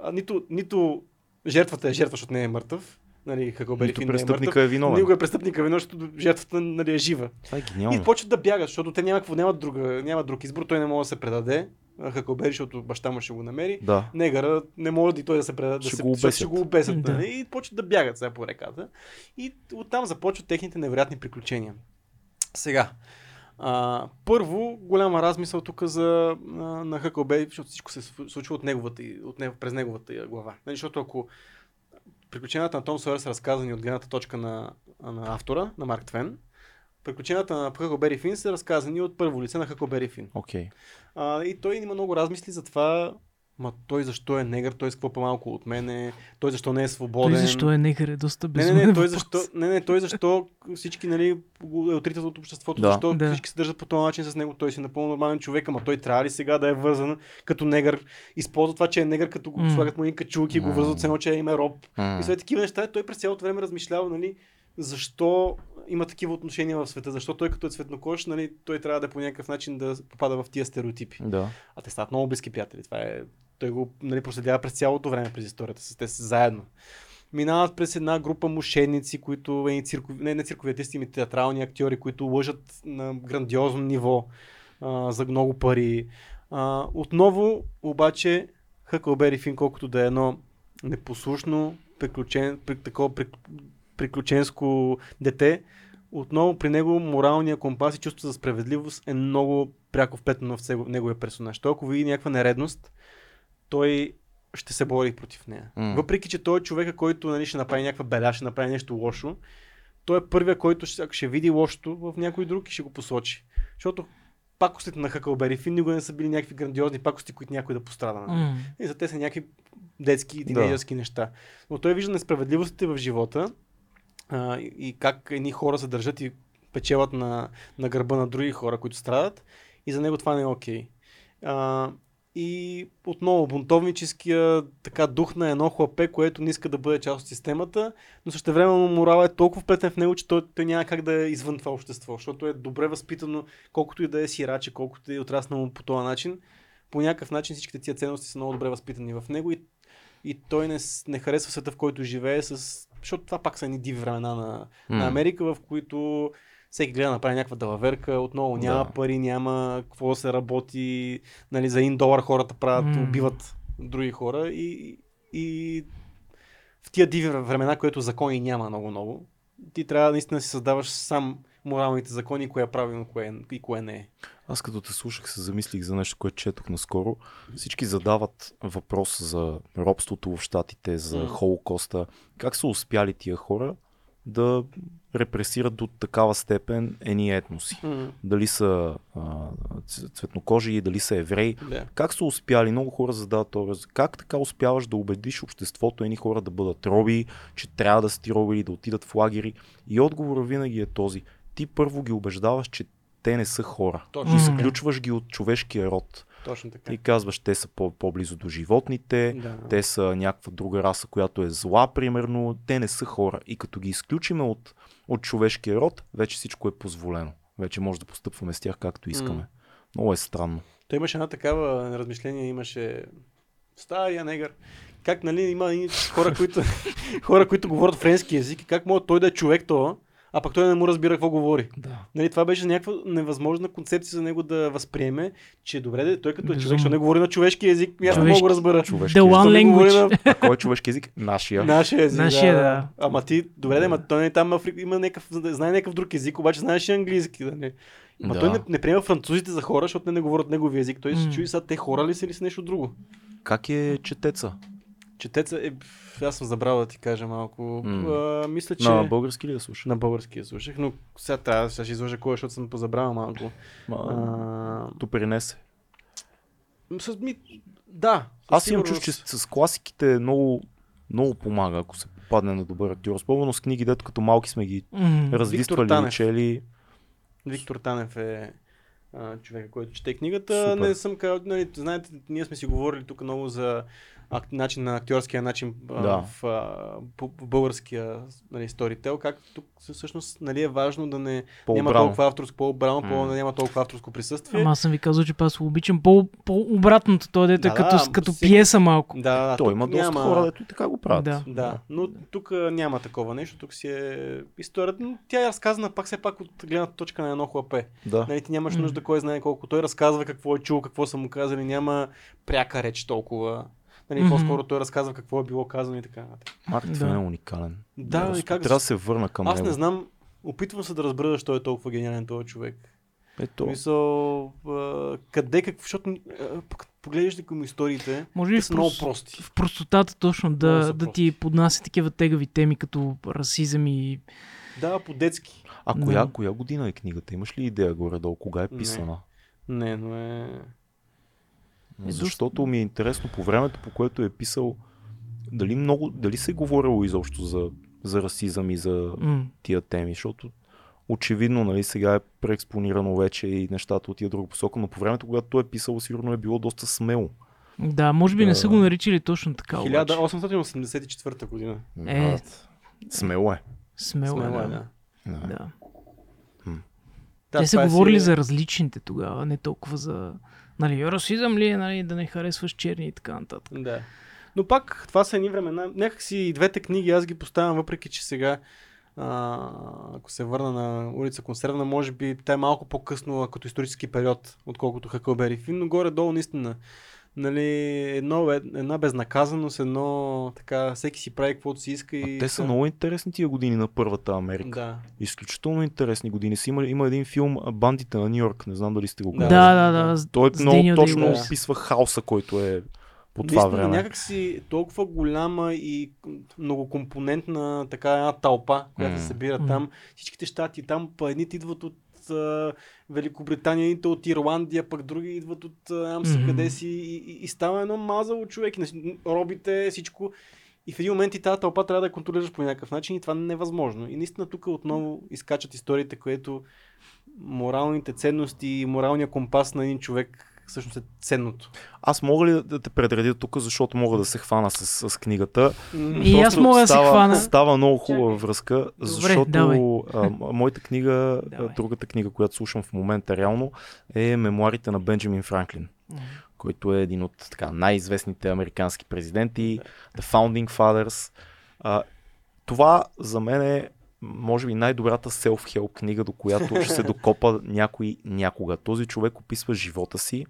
А, нито, нито жертвата е жертва, защото не е мъртъв. Нали, Хакобери Нито Фин е престъпника е виновен. Никога е престъпника виновен, защото жертвата нали, е жива. Това е И гениално. почват да бягат, защото те няма, какво- нямат, друга, нямат друг избор, той не може да се предаде. А, Хакобери, защото баща му ще го намери. Да. Негъра не може и той да се предаде. Да се, го обесят. Ще го обесят Да. нали? И почват да бягат сега по реката. И оттам започват техните невероятни приключения. Сега, а, първо, голяма размисъл тук за, а, на Хакълбей, защото всичко се случва от неговата, и- от него, през неговата глава. Нали, защото ако приключенията на Том Сойер са разказани от гледната точка на, на автора, на Марк Твен, приключенията на Хакълбери Фин са разказани от първо лице на Хакълбери Фин. Окей. А, и той има много размисли за това, ма той защо е негър, той с какво по-малко от мене, той защо не е свободен. Той защо е негър е доста Не, безумен не, не, той въпрос. защо, не, не, той защо всички нали, го е отритат от обществото, Да. защо Да. всички се държат по този начин с него, той си е напълно нормален човек, ама той трябва ли сега да е вързан като негър, използва това, че е негър, като го слагат му качулки и го М. вързват с едно, че е име роб. М. И след такива неща той през цялото време размишлява, нали, защо има такива отношения в света, защо той като е цветнокож, нали, той трябва да по някакъв начин да попада в тия стереотипи. Да. А те стават много близки приятели. Това е, той го нали, проследява през цялото време през историята с те са заедно. Минават през една група мошенници, които е, циркови, не, не циркови артисти, ми театрални актьори, които лъжат на грандиозно ниво а, за много пари. А, отново, обаче, Хъкълбери Фин, колкото да е едно непослушно, приключен, при, такова при, приключенско дете, отново при него моралния компас и чувство за справедливост е много пряко вплетено в него- неговия персонаж. Той ако види някаква нередност, той ще се бори против нея. М. Въпреки, че той е човека, който нали, ще направи някаква беля, ще направи нещо лошо, той е първия, който ще, ще види лошото в някой друг и ще го посочи. Защото пакостите на Хъкълбери Фин никога не са били някакви грандиозни пакости, които някой да пострада. М. И за те са някакви детски, тинейджърски неща. Но той вижда несправедливостите в живота а, и, как едни хора се държат и печелят на, на гърба на други хора, които страдат. И за него това не е окей. А, и отново бунтовническия така дух на едно хлапе, което не иска да бъде част от системата, но също време морал е толкова вплетен в него, че той, той няма как да е извън това общество, защото е добре възпитано, колкото и да е сираче, колкото и е отраснало по този начин. По някакъв начин всичките тия ценности са много добре възпитани в него и, и той не, не харесва света, в който живее, с... защото това пак са едни диви времена на, на М. Америка, в които всеки гледа да направи някаква далаверка, отново няма Да. пари, няма какво да се работи, нали, за един долар хората правят, М. убиват други хора и, и в тия диви времена, което закони няма много-много, ти трябва наистина да си създаваш сам моралните закони, кое е правилно кое е, и кое не е. Аз като те слушах се замислих за нещо, което четох наскоро. Всички задават въпрос за робството в Штатите, за М. Холокоста. Как са успяли тия хора да репресират до такава степен едни етноси? Дали са а, цветнокожи, дали са евреи. Да. Как са успяли? Много хора задават този. Как така успяваш да убедиш обществото, едни хора да бъдат роби, че трябва да са ти роби или да отидат в лагери? И отговорът винаги е този. Ти първо ги убеждаваш, че те не са хора. Точно. Изключваш ги от човешкия род. Точно така. И казваш, те са по- по-близо до животните, Да. те са някаква друга раса, която е зла, примерно. Те не са хора. И като ги изключиме от, от човешкия род, вече всичко е позволено. Вече може да постъпваме с тях както искаме. М. Много е странно. Той имаше една такава размишление, имаше стария негър. Как, нали, има хора, които, хора, които говорят френски язик и как може той да е човек това, а пък той не му разбира какво говори. Да. Нали, това беше някаква невъзможна концепция за него да възприеме, че добре, де, той като е човек, защото не говори на човешки език, аз не мога да разбера. Човешки The one language. на А кой е човешки език? Нашия. Нашия език. Нашия, да. Ама ти, добре, да. ма той не там Африка, има някакъв, знае някакъв друг език, обаче знаеш и английски. Да не. Ма Да. той не, не приема французите за хора, защото не, не говорят неговия език. Той се чуи сега те хора ли са или са нещо друго. Как е четеца? Четеца е... Аз съм забрал да ти кажа малко. М. А, мисля, че... На български ли да слуша? На български я слушах, но сега трябва сега ще изложа кой, е, защото съм позабравил малко. Ма, А, То принесе. с, ми, да. Аз имам чувство, че с, с класиките много, много помага, ако се попадне на добър актьор. Спомено с книги, дето като малки сме ги М. развиствали, Танев. чели. Виктор Танев е а, човека, който чете книгата. Супер. Не съм казал, нали, знаете, ние сме си говорили тук много за начин на актьорския начин а, Да. в, а, по, по българския нали, сторител, как тук всъщност нали, е важно да не няма По-обрано. толкова авторско, по-обрано, М. по, да няма толкова авторско присъствие. Ама аз съм ви казал, че аз обичам по, по-обратното. Той дето е Да, като, да, като всеки- пиеса малко. Да, да, Той има доста няма... хора, дето и така го правят. Да. Да, но тук няма такова нещо, тук си е историята. но Тя е разказана пак все пак от гледната точка на едно хлапе. да. Нали, ти нямаш нужда кой знае колко. Той разказва какво е чул, какво са му казали, няма пряка реч толкова. Нали, Мгм. По-скоро той разказва какво е било казано и така. нататък. Марк Да. Е уникален. Да, Просто и как... Трябва да се върна към Аз него. не знам, опитвам се да разбера защо е толкова гениален този човек. Ето, Мисъл, а, къде, какво, защото ли към историите, Може те са много прос... прости. в простотата точно да, да ти поднася такива тегави теми, като расизъм и... Да, по-детски. а коя, коя година е книгата? Имаш ли идея горе-долу? Кога е Не. писана? Не, но е... Е, Защото ми е интересно по времето, по което е писал, дали, много, дали се е говорило изобщо за, за расизъм и за М. тия теми, защото очевидно нали, сега е преекспонирано вече и нещата от тия друга посока, но по времето, когато той е писал, сигурно е било доста смело. Да, може би не Да. са го наричали точно така. обаче. 1884 година. Е. Смело е. Смело, Смело е, е, да. да. Да. да. Те са е говорили си- за различните тогава, не толкова за... Нали, расизъм ли е, нали, да не харесваш черни и така нататък. Да. Но пак, това са едни времена. Някакси и двете книги аз ги поставям, въпреки че сега, а, ако се върна на улица Консервна, може би тя е малко по-късно като исторически период, отколкото Хакълбери Фин, но горе-долу наистина. Нали, едно, е- една безнаказаност, едно така, всеки си прави каквото си иска и... А те са много интересни тия години на първата Америка. Да. Изключително интересни години. Са има, има един филм Бандите на Нью Йорк, не знам дали сте го Да. гледали. Да, да, да. Той с много Дениел точно Дей-Луис. описва хаоса, който е по това Наистина, време. някак си толкова голяма и многокомпонентна така една тълпа, която се събира там. Всичките щати там, па едните идват от Великобритания, едните от Ирландия, пък други идват от а, нямам си Мгм. къде си и, и, и става едно мазало човек. и нач- Робите, всичко. И в един момент и тази тълпа трябва да я контролираш по някакъв начин и това не е невъзможно. И наистина тук отново изкачат историите, което моралните ценности и моралния компас на един човек всъщност е ценното. Аз мога ли да- те предредя тук, защото мога да се хвана с, с книгата. И аз Просто мога да се става, хвана. Става много хубава Чакай. връзка, Добре, защото давай. а, моята книга, Давай. другата книга, която слушам в момента реално, е мемуарите на Бенджамин Франклин, който е един от така, най-известните американски президенти, The Founding Fathers. А, това за мен е може би най-добрата self-help книга, до която ще се докопа някой някога. Този човек описва живота си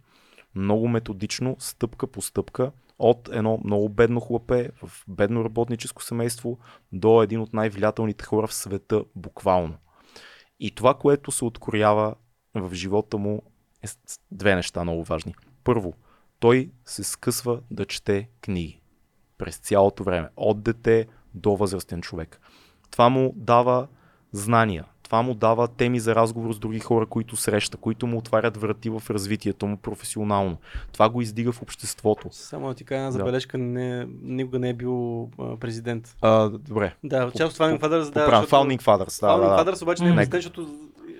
много методично, стъпка по стъпка, от едно много бедно хлапе в бедно работническо семейство до един от най-влиятелните хора в света, буквално. И това, което се откроява в живота му е две неща много важни. Първо, той се скъсва да чете книги през цялото време, от дете до възрастен човек. Това му дава знания, това му дава теми за разговор с други хора, които среща, които му отварят врати в развитието му професионално. Това го издига в обществото. Само да ти кажа една Да. забележка, не, никога не е бил а, президент. А, добре. Да, част от Founding Fathers, да. Защото- Founding Fathers. Да, Founding да, да. Fathers обаче не е президент, защото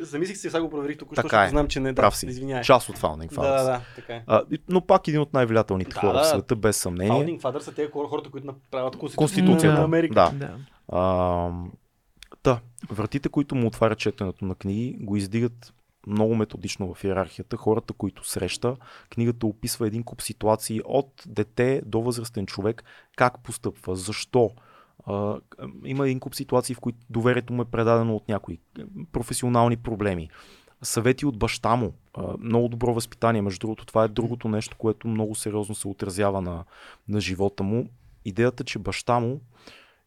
замислих се, сега го проверих тук, Така защото е. знам, че не. Да, Прав си. Извинявай. Част от Founding Да, Fathers. да, да, така е. А, и- но пак един от най-влиятелните Да, хора да. в света, без съмнение. Founding Fathers са тези хора- хората, които направят конституцията, Конституцията. на Америка. Да. Да. А, да, вратите, които му отварят четенето на книги, го издигат много методично в иерархията. Хората, които среща, книгата описва един куп ситуации от дете до възрастен човек, как постъпва, защо. Има един куп ситуации, в които доверието му е предадено от някои професионални проблеми. Съвети от баща му. Много добро възпитание. Между другото, това е другото нещо, което много сериозно се отразява на, на живота му. Идеята, че баща му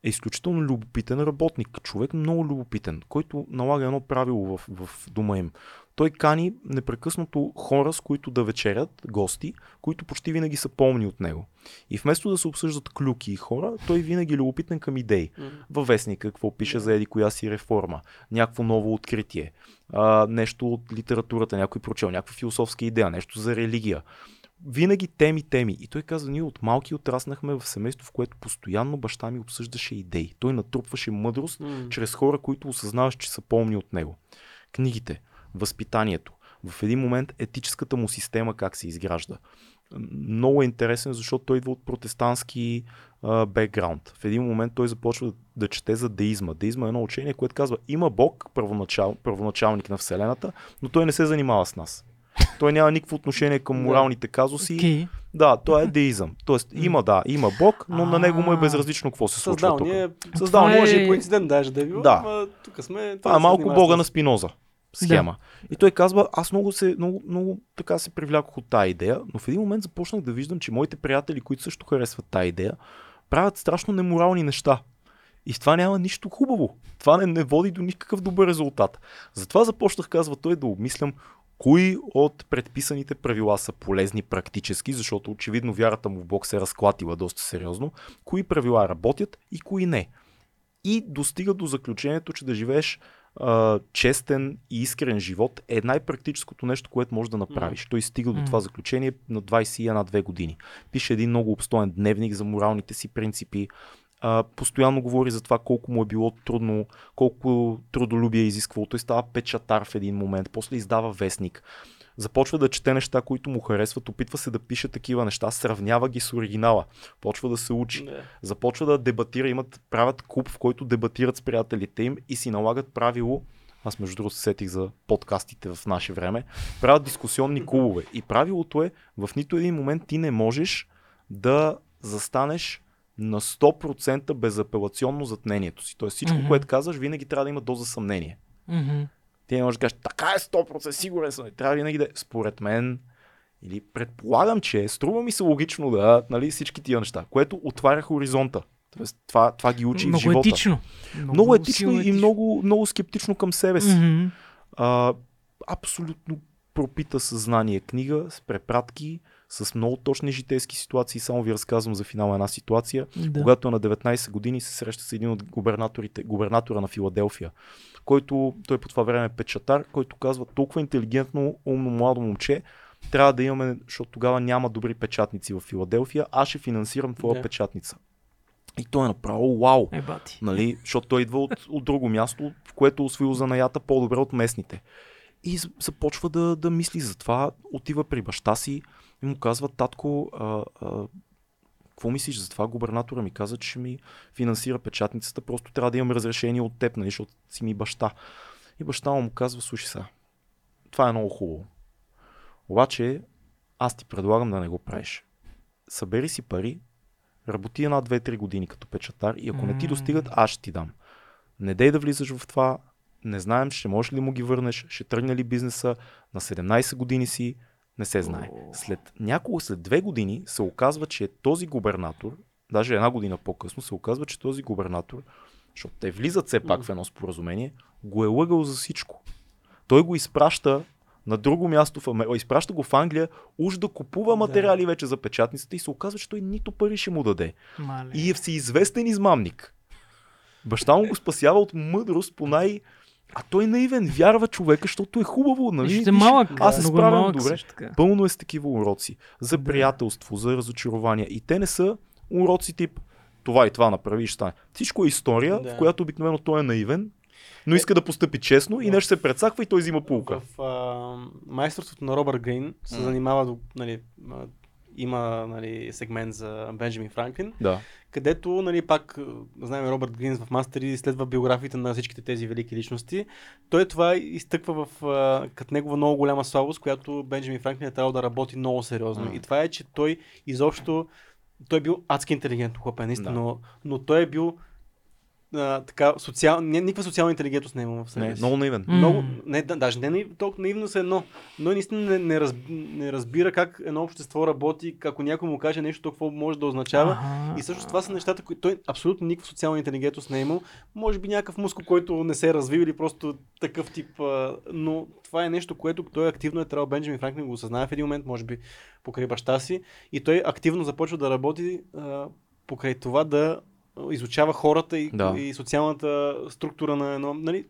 е изключително любопитен работник. Човек много любопитен, който налага едно правило в, в дома им. Той кани непрекъснато хора, с които да вечерят, гости, които почти винаги са помни от него. И вместо да се обсъждат клюки и хора, той винаги е любопитен към идеи. Мгм. Във вестника, какво пише за еди коя си реформа, някакво ново откритие, а, нещо от литературата, някой прочел, някаква философска идея, нещо за религия. Винаги теми, теми. И той каза, ние от малки отраснахме в семейство, в което постоянно баща ми обсъждаше идеи. Той натрупваше мъдрост М. чрез хора, които осъзнаваш, че са помни от него. Книгите, възпитанието, в един момент етическата му система как се изгражда. Много е интересен, защото той идва от протестантски бекграунд. В един момент той започва да, да чете за деизма. Деизма е едно учение, което казва, има Бог, първоначал, първоначалник на Вселената, но той не се занимава с нас. Той няма никакво отношение към моралните казуси. Окей. Да, той е деизъм. Тоест има, да, има Бог, но на него му е безразлично какво се случва Създал тук. Създал е- Може и по инцидент даже да е било, Да. тук сме... Това е малко бога на Спиноза схема. И той казва, аз много, се, много, много така се привлякох от тази идея, но в един момент започнах да виждам, че моите приятели, които също харесват тази идея, правят страшно неморални неща. И това няма нищо хубаво. Това не, не води до никакъв добър резултат. Затова започнах, казва той, да обмислям кои от предписаните правила са полезни практически, защото очевидно вярата му в Бог се е разклатила доста сериозно, кои правила работят и кои не. И достига до заключението, че да живееш а, честен и искрен живот е най-практическото нещо, което можеш да направиш. Той стига до М. това заключение на 21-2 години. Пише един много обстоен дневник за моралните си принципи. А, постоянно говори за това колко му е било трудно, колко трудолюбие е изисквало. Той става печатар в един момент, после издава вестник. Започва да чете неща, които му харесват, опитва се да пише такива неща, сравнява ги с оригинала, почва да се учи, Да. започва да дебатира, имат, правят клуб, в който дебатират с приятелите им и си налагат правило, аз между другото се сетих за подкастите в наше време, правят дискусионни клубове. И правилото е, в нито един момент ти не можеш да застанеш на 100% безапелационно зад мнението си. Тоест всичко, Мгм. което казваш, винаги трябва да има доза съмнение. Мгм. Ти не можеш да кажеш, така е 100%, сигурен съм. Трябва винаги да е, според мен, или предполагам, че е, струва ми се логично да, нали, всички тия неща, което отваря хоризонта. Тоест, това, това ги учи и в Много живота. етично. Много етично силно и много, много скептично към себе си. Мгм. А, абсолютно пропита съзнание книга с препратки, с много точни житейски ситуации. Само ви разказвам за финала една ситуация. Да. Когато на 19 години се среща с един от губернаторите, губернатора на Филаделфия, който той по това време е печатар, който казва толкова интелигентно, умно, младо момче, трябва да имаме, защото тогава няма добри печатници в Филаделфия, аз ще финансирам твоя Да. печатница. И той е направо вау. Е, бати. Нали, защото той идва от, от друго място, в което е освоил занаята по-добре от местните. И започва да, да мисли за това, отива при баща си и му казва, татко, а, а, какво мислиш за това? Губернатора ми каза, че ще ми финансира печатницата, просто трябва да имам разрешение от теб, нали, защото си ми баща. И баща му казва, слушай сега, това е много хубаво. Обаче аз ти предлагам да не го правиш. Събери си пари, работи една, две, три години като печатар и ако не ти достигат, аз ще ти дам. Не дей да влизаш в това, не знаем, ще можеш ли му ги върнеш, ще тръгне ли бизнеса, на 17 години си, не се знае. След няколко, след две години се оказва, че този губернатор, даже една година по-късно, се оказва, че този губернатор, защото те влизат все пак в едно споразумение, го е лъгал за всичко. Той го изпраща на друго място в Америка, изпраща го в Англия, уж да купува Да. материали вече за печатницата и се оказва, че той нито пари ще му даде. Мале. И е всеизвестен измамник. Баща му го спасява от мъдрост по най... А той наивен, вярва човека, защото е хубаво, нали? Е Виж, малък. Аз се е справям малък добре. така. Пълно е с такива уроци. За приятелство, за разочарование. И те не са уроци тип това и това направи и ще стане. Всичко е история, Да. в която обикновено той е наивен, но иска да постъпи честно и нещо се прецаква и той взима полука. В а, майсторството на Робърт Грин се занимава, до- нали, има нали, сегмент за Бенджамин Франклин, Да. където нали, пак, а, знаем Робърт Грин в Мастери следва биографиите на всичките тези велики личности. Той това изтъква в а, като негова много голяма слабост, която Бенджамин Франклин е трябвало да работи много сериозно. М. И това е, че той изобщо той е бил адски интелигентно хлапе, наистина, Да. но, но той е бил а, така, социал... ня- никаква социална интелигентност не има в себе Не, си. много наивен. Много, не, да, даже не толкова наивно се едно, но наистина не, не, раз, не разбира как едно общество работи, ако някой му каже нещо, то какво може да означава. И всъщност това са нещата, които той абсолютно никаква социална интелигентност не е имал. Може би някакъв мускул, който не се е развил или просто такъв тип. А, но това е нещо, което той активно е трябвало Бенджамин Франклин го осъзнава в един момент, може би покрай баща си. И той активно започва да работи а, покрай това да изучава хората и, Да. и социалната структура на едно. Нали,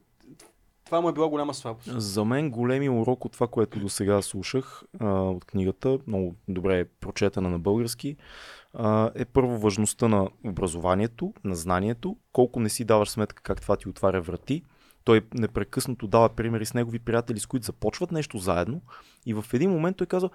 това му е била голяма слабост. За мен големи урок от това, което до сега слушах а, от книгата, много добре е прочетена на български, а, е първо важността на образованието, на знанието, колко не си даваш сметка как това ти отваря врати. Той непрекъснато дава примери с негови приятели, с които започват нещо заедно и в един момент той казва,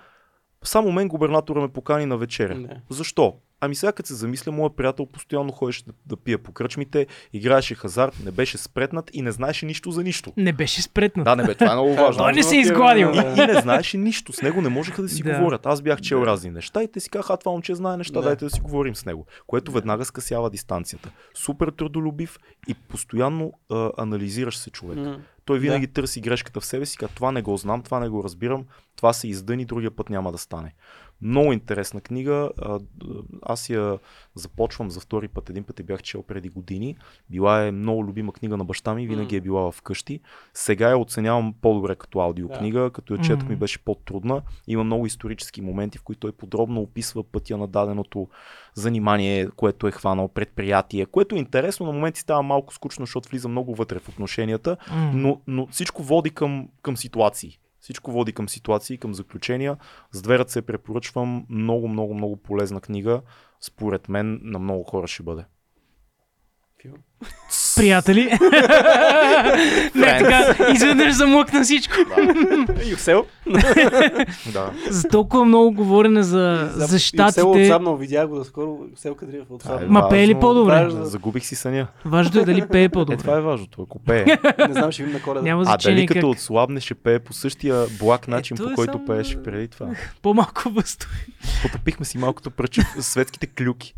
само мен губернатора ме покани на вечеря. Не. Защо? Ами сега като се замисля, моят приятел постоянно ходеше да, да пие по кръчмите, играеше хазарт, не беше спретнат и не знаеше нищо за нищо. Не беше спретнат. Да, не бе, това е много важно. Той не се е изгладил. И, и не знаеше нищо. С него не можеха да си Да. говорят. Аз бях чел Да. разни неща и те си казаха, това момче знае неща, Да. дайте да си говорим с него. Което веднага скъсява дистанцията. Супер трудолюбив и постоянно а, анализираш се човек. М. Той винаги търси грешката в себе си, като това не го знам, това не го разбирам, това се издъни, другия път няма да стане. Много интересна книга. Аз я започвам за втори път. Един път я бях чел преди години. Била е много любима книга на баща ми, винаги е била вкъщи. Сега я оценявам по-добре като аудиокнига, като я четох ми беше по-трудна. Има много исторически моменти, в които той подробно описва пътя на даденото занимание, което е хванал, предприятие, което е интересно, на моменти става малко скучно, защото влиза много вътре в отношенията, но, но всичко води към, към ситуации. Всичко води към ситуации, към заключения. С две ръце препоръчвам много, много, много полезна книга. Според мен на много хора ще бъде. Фил. Приятели. не така, изведнъж замлъкна всичко. Юсел. Да. За толкова много говорене за, за щатите. отслабнал, видях го наскоро, село Кадрив Това отслабнал. Ма пее ли важно. по-добре? Важно. Загубих си съня. Важното е дали пее Е, по-добре. това е важното, ако пее. Не знам, ще видим на коледа. Няма А дали като отслабне ще пее по същия благ начин, Ето по е който пееше преди това. По-малко възстои. Потопихме си малкото пръче светските клюки.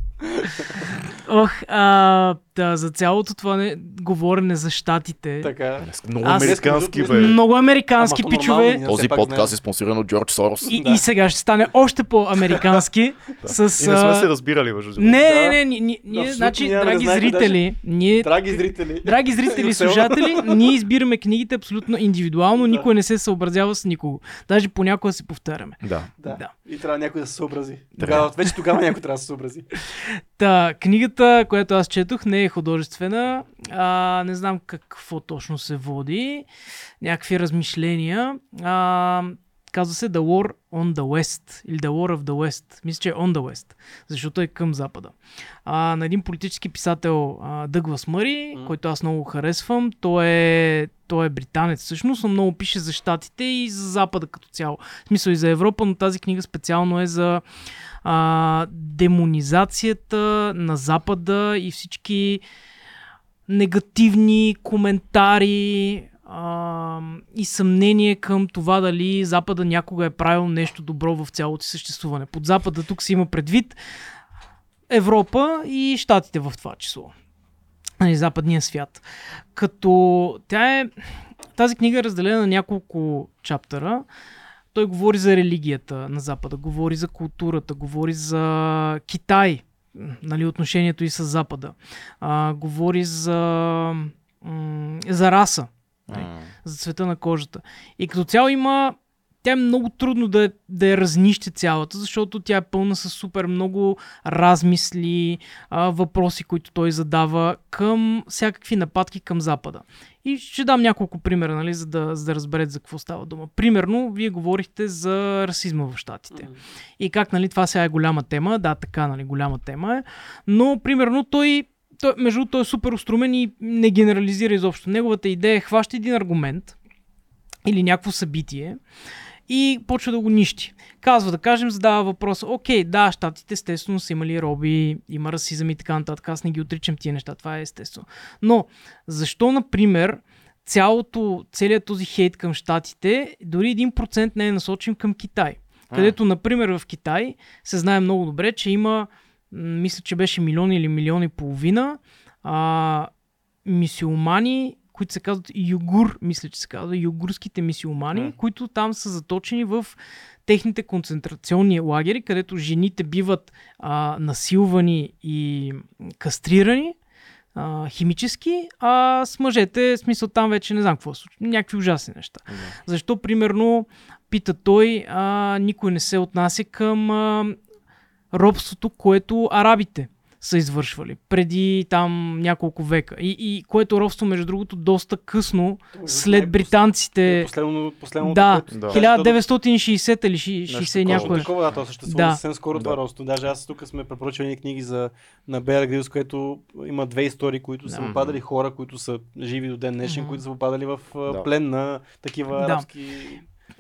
Ох, а, да, за цялото това не, говорене за щатите. Така. Много Аз- американски, бе. Много американски Ама пичове. нормално, Този подкаст не- е спонсориран от Джордж Сорос. И, Да. и сега ще стане още по-американски. с, И не сме се разбирали, между другото. Не, не, не, ни- ни- ние, значи, драги зрители, ние, Драги зрители. драги зрители слушатели, ние избираме книгите абсолютно индивидуално, никой не се съобразява с никого. Даже понякога се повтаряме. Да. Да. Да. И трябва някой да се съобрази. Тогава, вече тогава някой трябва да се съобрази. Та, книгата, която аз четох, не е художествена. А, не знам какво точно се води. Някакви размишления. А, казва се The War on the West или The War of the West. Мисля, че е on the West, защото е към запада. А, на един политически писател а, Дъглас Мъри, М. който аз много харесвам. Той е, той е британец всъщност, но много пише за щатите и за запада като цяло. В смисъл и за Европа, но тази книга специално е за а, демонизацията на Запада и всички негативни коментари а, и съмнение към това дали Запада някога е правил нещо добро в цялото съществуване. Под Запада тук се има предвид Европа и Штатите в това число. Нали, западния свят. Като тя е... Тази книга е разделена на няколко чаптера. Той говори за религията на Запада, говори за културата, говори за Китай, нали, отношението и с Запада. А, говори за, за раса, М. за цвета на кожата. И като цяло има тя е много трудно да, да я разнище цялата, защото тя е пълна с супер много размисли, а, въпроси, които той задава към всякакви нападки към Запада. И ще дам няколко примера, нали, за, да, за да разберете за какво става дума. Примерно, вие говорихте за расизма в Штатите. И как, нали, това сега е голяма тема. Да, така, нали, голяма тема е. Но, примерно, той, той между другото, той е супер устромен и не генерализира изобщо. Неговата идея е хваща един аргумент или някакво събитие и почва да го нищи. Казва, да кажем, задава въпрос, окей, да, щатите естествено са имали роби, има расизъм и така нататък, аз не ги отричам тия неща, това е естествено. Но, защо, например, цялото, целият този хейт към щатите, дори 1% не е насочен към Китай. Където, например, в Китай се знае много добре, че има, мисля, че беше милион или милион и половина а, мисиомани, които се казват югур, мисля, че се казва, югурските мисиомани, М. които там са заточени в техните концентрационни лагери, където жените биват а, насилвани и кастрирани а, химически, а с мъжете, смисъл там вече не знам какво се случва, някакви ужасни неща. Да. Защо, примерно, пита той, а, никой не се отнася към а, робството, което арабите са извършвали преди там няколко века. И, и което робство, между другото, доста късно, след британците, Последно, последното, Да, Да. 1960 или ши- 60 Нещо и такова. да, то съществува Да. съвсем скоро Да. това росто. Даже аз тук сме препоръчали едни книги за, на Беар Грилс, което има две истории, които са Да. попадали хора, които са живи до ден днешен, които са попадали в Да. плен на такива Да. арабски...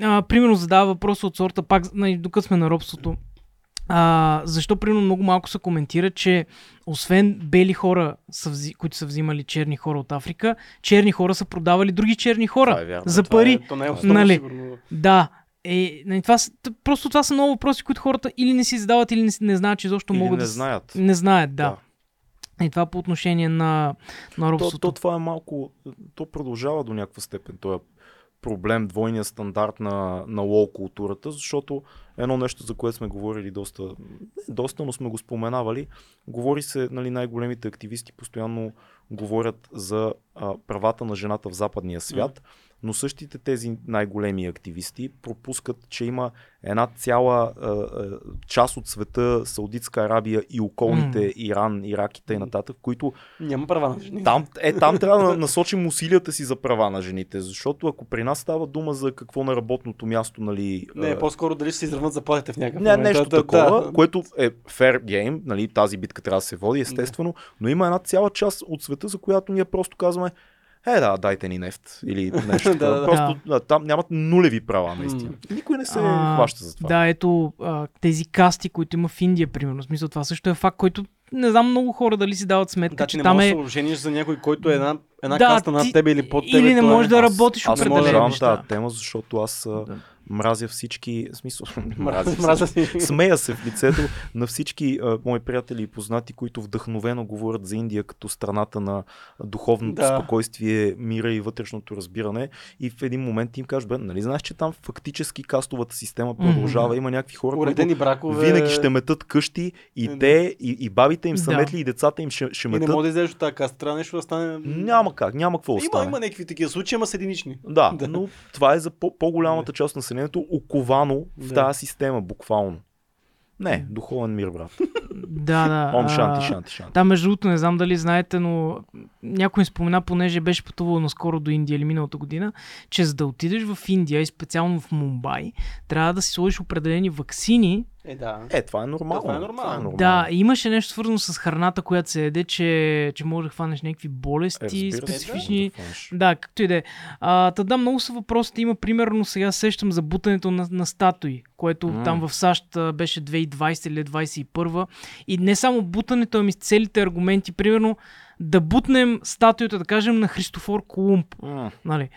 а, примерно задава въпрос от сорта, пак нали, докато сме на робството, а, защо примерно много малко се коментира, че освен бели хора, са взи, които са взимали черни хора от Африка, черни хора са продавали други черни хора Това е вярно. за Това пари. Е, то не е основно, нали? сигурно. Да. Е, нали, това, просто това са много въпроси, които хората или не си задават, или не, си- не знаят, че изобщо Или могат не да... знаят. Не знаят, да. И това по отношение на, на То, робството. то това е малко, то продължава до някаква степен този проблем, двойния стандарт на, на лоу културата, защото едно нещо, за което сме говорили доста, не доста, но сме го споменавали, говори се, нали, най-големите активисти постоянно говорят за а, правата на жената в западния свят, но същите тези най-големи активисти пропускат, че има една цяла а, а, част от света, Саудитска Арабия и околните М. Иран, Ирак и т.н., които Няма права на жени. там, е, там трябва да насочим усилията си за права на жените, защото ако при нас става дума за какво на работното място, нали... Не, а, по-скоро дали ще се изравнат заплатите в някакъв не, момент. нещо Да, да, такова, да. което е fair game, нали, тази битка трябва да се води, естествено, но има една цяла част от света, за която ние просто казваме, е да, дайте ни нефт или нещо. Да, да, Просто да, там нямат нулеви права, наистина. Никой не се А, хваща за това. Да, ето а, тези касти, които има в Индия, примерно. В смисъл, това също е факт, който не знам много хора дали си дават сметка, Да, че ти не там можеш е... да се ожениш за някой, който е една, една Да, каста над ти- тебе или под тебе. или не е- можеш да Аз- работиш аз определени продължавам неща. тази тема, защото аз Да. Мразя всички, смисъл, Мразя, мразя, си. Смея се в лицето на всички а, мои приятели и познати, които вдъхновено говорят за Индия като страната на духовното Да. спокойствие, мира и вътрешното разбиране. И в един момент им кажеш, бе, нали знаеш, че там фактически кастовата система продължава, има някакви хора, които Уредени бракове. винаги ще метат къщи и Да. те, и, и бабите им са Да. метли, и децата им ще, ще И не метат. може да излезеш от тази каста. Трябва нещо да стане. Няма как, няма какво да Има, стане. има някакви такива случаи, ама са единични. Да, Да. но това е за по- по-голямата част на населението, оковано в Да. тази система, буквално. Не, духовен мир, брат. Да, да. Ом шанти, шанти, шанти. Да, между другото, не знам дали знаете, но някой ми спомена, понеже беше пътувал наскоро до Индия или миналата година, че за да отидеш в Индия и специално в Мумбай, трябва да си сложиш определени вакцини. Е, да. Е, това е нормално. Това е нормално. Да, и имаше нещо свързано с храната, която се яде, че, че може да хванеш някакви Е, болести, се, специфични. да хванеш. Да, както и да е. Та да, много са въпросите. Има примерно, сега сещам за бутането на, на статуи, което М. там в САЩ беше 2020 или 2021. И не само бутането, ами с целите аргументи. Примерно да бутнем статуята, да кажем, на Христофор Колумб. Нали?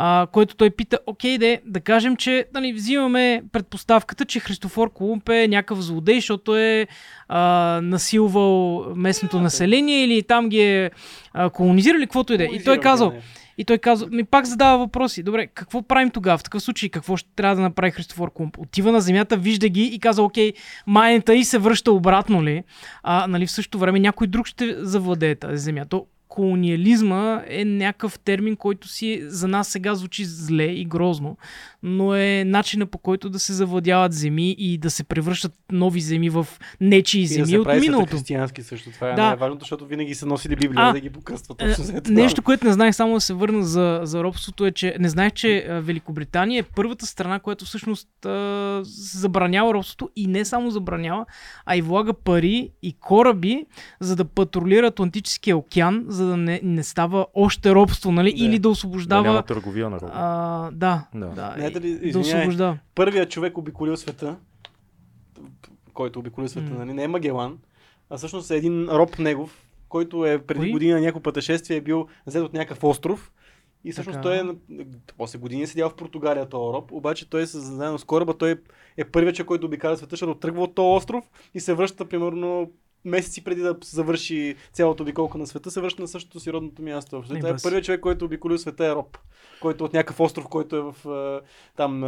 А, който той пита, окей, де, да кажем, че нали, взимаме предпоставката, че Христофор Колумб е някакъв злодей, защото е а, насилвал местното население или там ги е а, колонизирал или каквото и да е. И той казал, и той казва, ми пак задава въпроси. Добре, какво правим тогава? В такъв случай, какво ще трябва да направи Христофор Колумб? Отива на земята, вижда ги и казва, окей, майната и се връща обратно ли? А нали, в същото време някой друг ще завладее тази земя. То колониализма е някакъв термин, който си за нас сега звучи зле и грозно, но е начина по който да се завладяват земи и да се превръщат нови земи в нечии И да земи се от прави миналото. християнски също. Това е Да. най-важното, защото винаги са носили Библия А, да ги покръстват. Е, Точно. Нещо, което не знаех, само да се върна за, за робството, е, че не знаех, че Великобритания е първата страна, която всъщност а, забранява робството и не само забранява, а и влага пари и кораби, за да патрулира Атлантическия океан, за да не, не става още робство, нали? Да. Или да Да освобождава. няма търговия на роба. а, да, Да. да, Не, дали- и- да извинявай. освобождава. Първият човек обиколил света, който обиколи света, М. нали? не е Магелан, а всъщност е един роб негов, който е преди Кой? година на някакво пътешествие е бил взет от някакъв остров. И всъщност Така. той е, на- после години е седял в Португалия този роб, обаче той е заедно с кораба, той е първият човек, който обикаля света, защото тръгва от този остров и се връща примерно месеци преди да завърши цялата обиколка на света, се връща на същото си родното място. Не, Това е първият човек, който обиколил света е роб, който е от някакъв остров, който е в а, там а,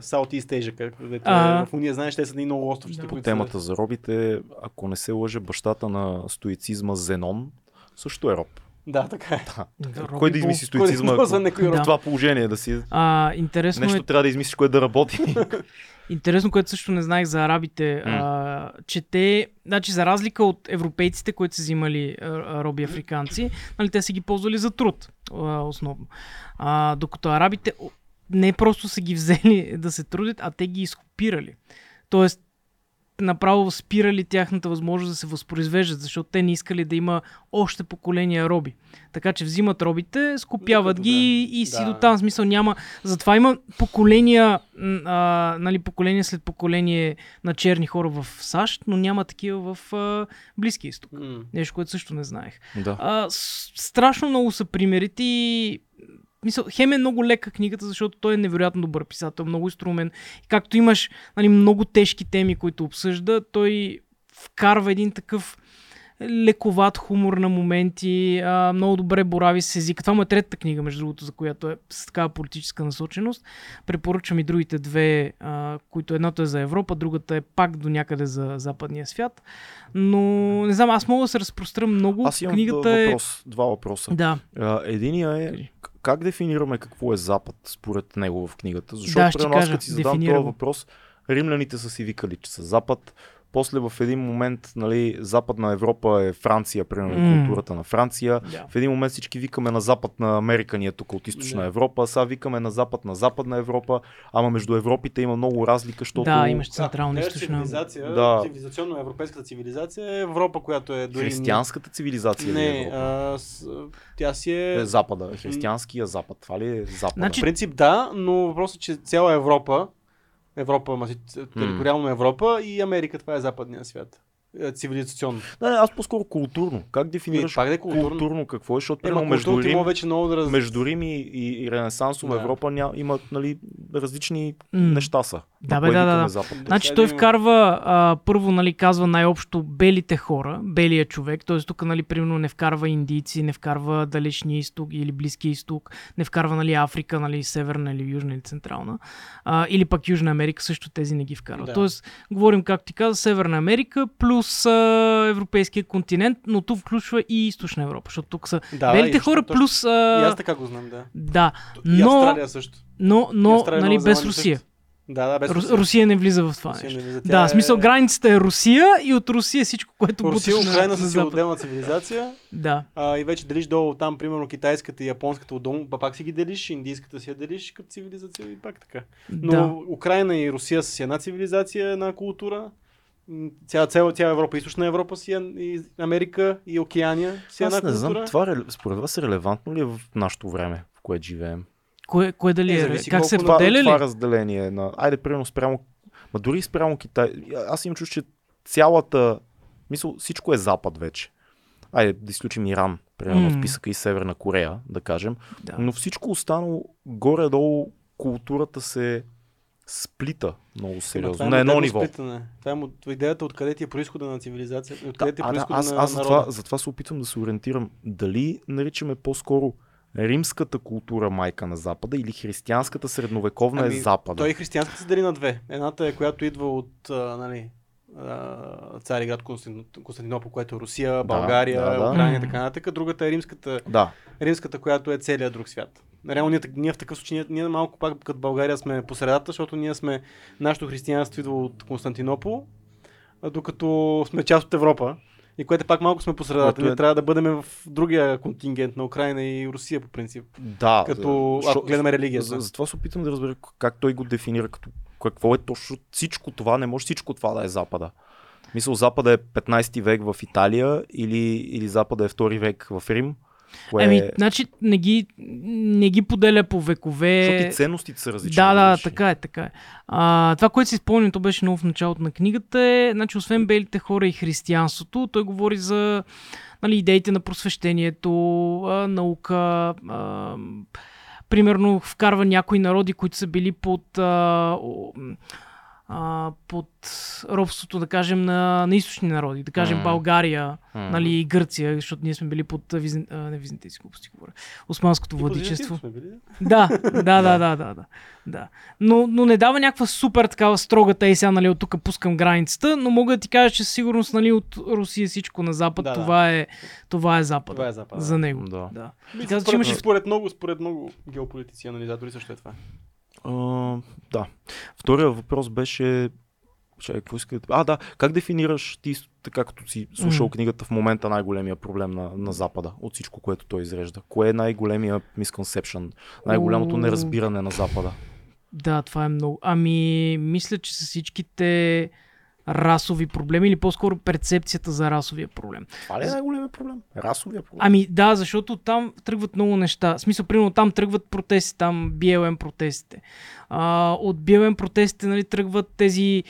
South East Asia, как, дето е Ага. в Уния, знаеш, те са едни много островчета, Да. По темата са... за робите, ако не се лъже бащата на стоицизма Зенон, също е роб. Да, така е. Да, Кой да измисли Кой да стоицизма? използва ако- Да. това положение да си... А, интересно Нещо е, трябва да измислиш, което да работи. Интересно, което също не знаех за арабите, М. а, че те, значи за разлика от европейците, които са взимали а, роби африканци, нали, те са ги ползвали за труд, а, основно. А, докато арабите не просто са ги взели да се трудят, а те ги изкопирали. Тоест, направо спирали тяхната възможност да се възпроизвеждат, защото те не искали да има още поколения роби. Така че взимат робите, скопяват Докато ги да. и, си Да. до там смисъл няма. Затова има поколения, а, нали, поколение след поколение на черни хора в САЩ, но няма такива в а, Близкия изток. М. Нещо, което също не знаех. да. А, с- страшно много са примерите и Мисъл, Хем е много лека книгата, защото той е невероятно добър писател, много инструмен. И както имаш нали, много тежки теми, които обсъжда, той вкарва един такъв лековат хумор на моменти, а, много добре борави с езика. Това му е третата книга, между другото, за която е с такава политическа насоченост. Препоръчвам и другите две, а, които едната е за Европа, другата е пак до някъде за западния свят. Но не знам, аз мога да се разпростра много. Аз имам Книгата въпрос, два въпроса. е... Да, Единия е как дефинираме какво е Запад според него в книгата? Защото Да, аз кажа, като си задам този въпрос, римляните са си викали, че са Запад, после в един момент, нали, Западна Европа е Франция, примерно, М. културата на Франция. Да. В един момент всички викаме на Запад на Америка, ние тук от Източна Да. Европа, сега викаме на Запад на Западна Европа, ама между Европите има много разлика, защото... Да, имаш централна Да, източна. цивилизация, Да. цивилизационно европейската цивилизация е Европа, която е дори... Християнската цивилизация ли е Не, Европа? а, с, тя си е... Е, Запада, християнския Запад. Това ли е Запада? Значи- В принцип да, но въпросът е, че цяла Европа, Европа, ма, териториално Европа и Америка, това е западния свят. Е, Цивилизационно. Не, не, аз по-скоро културно. Как дефинираш пак да е културно. културно. какво е? Защото Ема, примерно между Рим, има вече много да раз... между Рим и, и, и Ренесансова Да. Европа ня, имат нали, различни М. неща са. Да, бе, да, да. Запад. Значи той има- вкарва, а, първо, нали, казва най-общо белите хора, белия човек, т.е. тук, нали, примерно не вкарва индийци, не вкарва далечния изток или близкия изток, не вкарва, нали, Африка, нали, северна или южна или централна, а, или пък Южна Америка, също тези не ги вкарва. Да. Тоест, говорим, както ти каза, Северна Америка плюс а, европейския континент, но тук включва и Източна Европа, защото тук са Да, белите и хора точно- плюс... И А, аз така го знам, да. да, И но, Австралия също. но, И но Австралия, нали, без Русия. също. Да, да, без Рус, Русия. Русия не влиза в това Русия нещо. не влиза. Да, в смисъл границата е Русия и от Русия всичко, което Русия, буташ на- Украина на са си отделна цивилизация Да, а, и вече делиш долу там, примерно китайската и японската отдолу, па пак си ги делиш, индийската си я делиш като цивилизация и пак така. Но да. Украина и Русия са си една цивилизация, една култура. Цяла, цяла, цяла Европа, източна Европа си е, и Америка и Океания си е една Аз не знам, култура. това според вас релевантно ли е в нашото време, в което живеем? Кое, кое дали Е, е? зависи как се Това, поделя това ли? разделение на... Айде, примерно спрямо... Ма дори спрямо Китай. Аз имам чувство, че цялата... Мисъл, всичко е Запад вече. Айде, да изключим Иран, примерно в М. списъка и Северна Корея, да кажем. Да. Но всичко останало, горе-долу, културата се сплита много сериозно. това е на едно ниво. Сплитане. Това е мо- идеята откъде ти е происхода на цивилизация, откъде ти е Да, а, да, аз, на аз затова, затова се опитвам да се ориентирам. Дали наричаме по-скоро римската култура майка на Запада или християнската средновековна Ами, е Запада? Той и християнската се дели на две. Едната е, която идва от а, нали, Цариград Константин- Константинопол, което е Русия, България, да, да. Украина и така нататък. Другата е римската, Да. римската, която е целият друг свят. Реално ние, ние в такъв случай, ние, ние малко пак като България сме по средата, защото ние сме, нашето християнство идва от Константинопол, докато сме част от Европа. И което пак малко сме по средата. Ние е- трябва да бъдем в другия контингент на Украина и Русия по принцип. Да. Като, защо- ако гледаме религията. За, затова се опитвам да разбера как той го дефинира, като какво е точно всичко това. Не може всичко това да е Запада. Мисъл, Запада е 15 век в Италия или, или Запада е 2 век в Рим. Кое Еми, е... значи не ги, не ги поделя по векове. Защото и ценностите са различни. Да, да, различни. така е, така е. А, това, което си спомням, то беше много в началото на книгата е, значи, освен белите хора и християнството, той говори за нали, идеите на просвещението, а, наука, а, примерно вкарва някои народи, които са били под, а, а, под робството, да кажем, на, на източни народи. Да кажем М. България, М. нали, и Гърция, защото ние сме били под визин, а, не византийски глупости, говоря. Османското владичество. Да, да, да, да, да, да. да. Но, но не дава някаква супер такава строгата и сега, нали, от тук пускам границата, но мога да ти кажа, че със сигурност, нали, от Русия всичко на запад, Да, да. това, Е, това е запад. Това е Запад, За да. него. Да. да. Мисля, каза, че според, имаше- според, много, според много геополитици анализатори също е това. А, да. Втория въпрос беше... Чай, какво искате? А, да. Как дефинираш ти, така като си слушал М. книгата в момента най-големия проблем на, на Запада от всичко, което той изрежда? Кое е най-големия misconception? Най-голямото О. неразбиране на Запада? Да, това е много. Ами, мисля, че с всичките расови проблеми или по-скоро перцепцията за расовия проблем. Това ли е най-големия проблем? Расовия проблем? Ами да, защото там тръгват много неща. В смисъл, примерно там тръгват протести, там BLM протестите. А, от BLM протестите нали, тръгват тези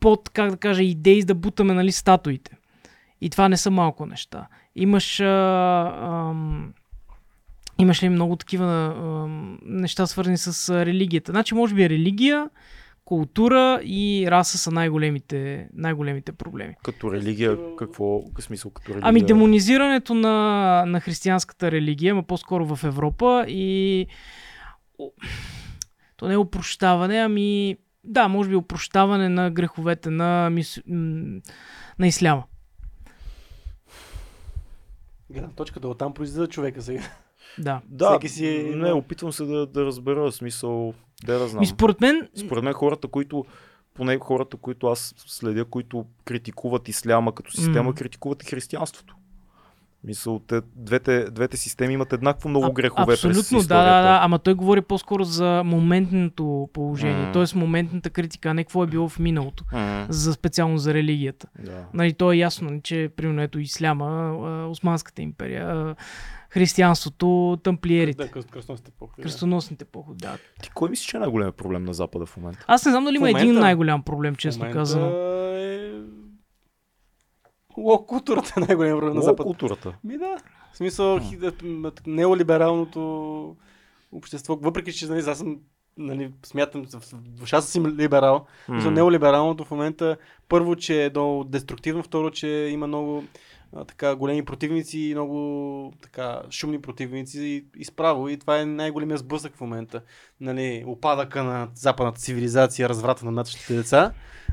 под, как да кажа, идеи да бутаме нали, статуите. И това не са малко неща. Имаш а, ам, имаш ли много такива ам, неща свързани с а, религията? Значи, може би религия, култура и раса са най-големите, най-големите проблеми. Като религия, какво, в смисъл като религия? Ами демонизирането на, на християнската религия, ама по-скоро в Европа и то не е опрощаване, ами да, може би опрощаване на греховете на, мис... на исляма. Гледна точка да оттам произлиза човека сега. Да. Да, всеки си не, опитвам се да, да разбера смисъл, да да знам. И според мен, Според мен хората, които поне хората, които аз следя, които критикуват исляма като система, М. критикуват и християнството. Мисъл, те, двете, двете системи имат еднакво много грехове през Абсолютно, да, историята. да, да. Ама той говори по-скоро за моментното положение. М. Тоест моментната критика, а не какво е било в миналото. М, За специално за религията. да. Нали, то е ясно, нали, че примерно ето Исляма, а, Османската империя, а, християнството, тамплиерите, Да, кръст- кръстоносните походи. да. кръстоносните походи. Да. Ти кой мислиш, че е най-големият проблем на Запада в момента? Аз не знам дали има един най-голям проблем, честно казано. Е... Лок културата е най-голям проблем на Лоу Запад. културата. Ми да. В смисъл, неолибералното общество, въпреки че нали, аз съм нали, смятам, в душата си либерал, за неолибералното в момента, първо, че е много деструктивно, второ, че има много а, така, големи противници и много така, шумни противници и, и справо. И това е най-големия сблъсък в момента. Нали, опадъка на западната цивилизация, разврата на нашите деца,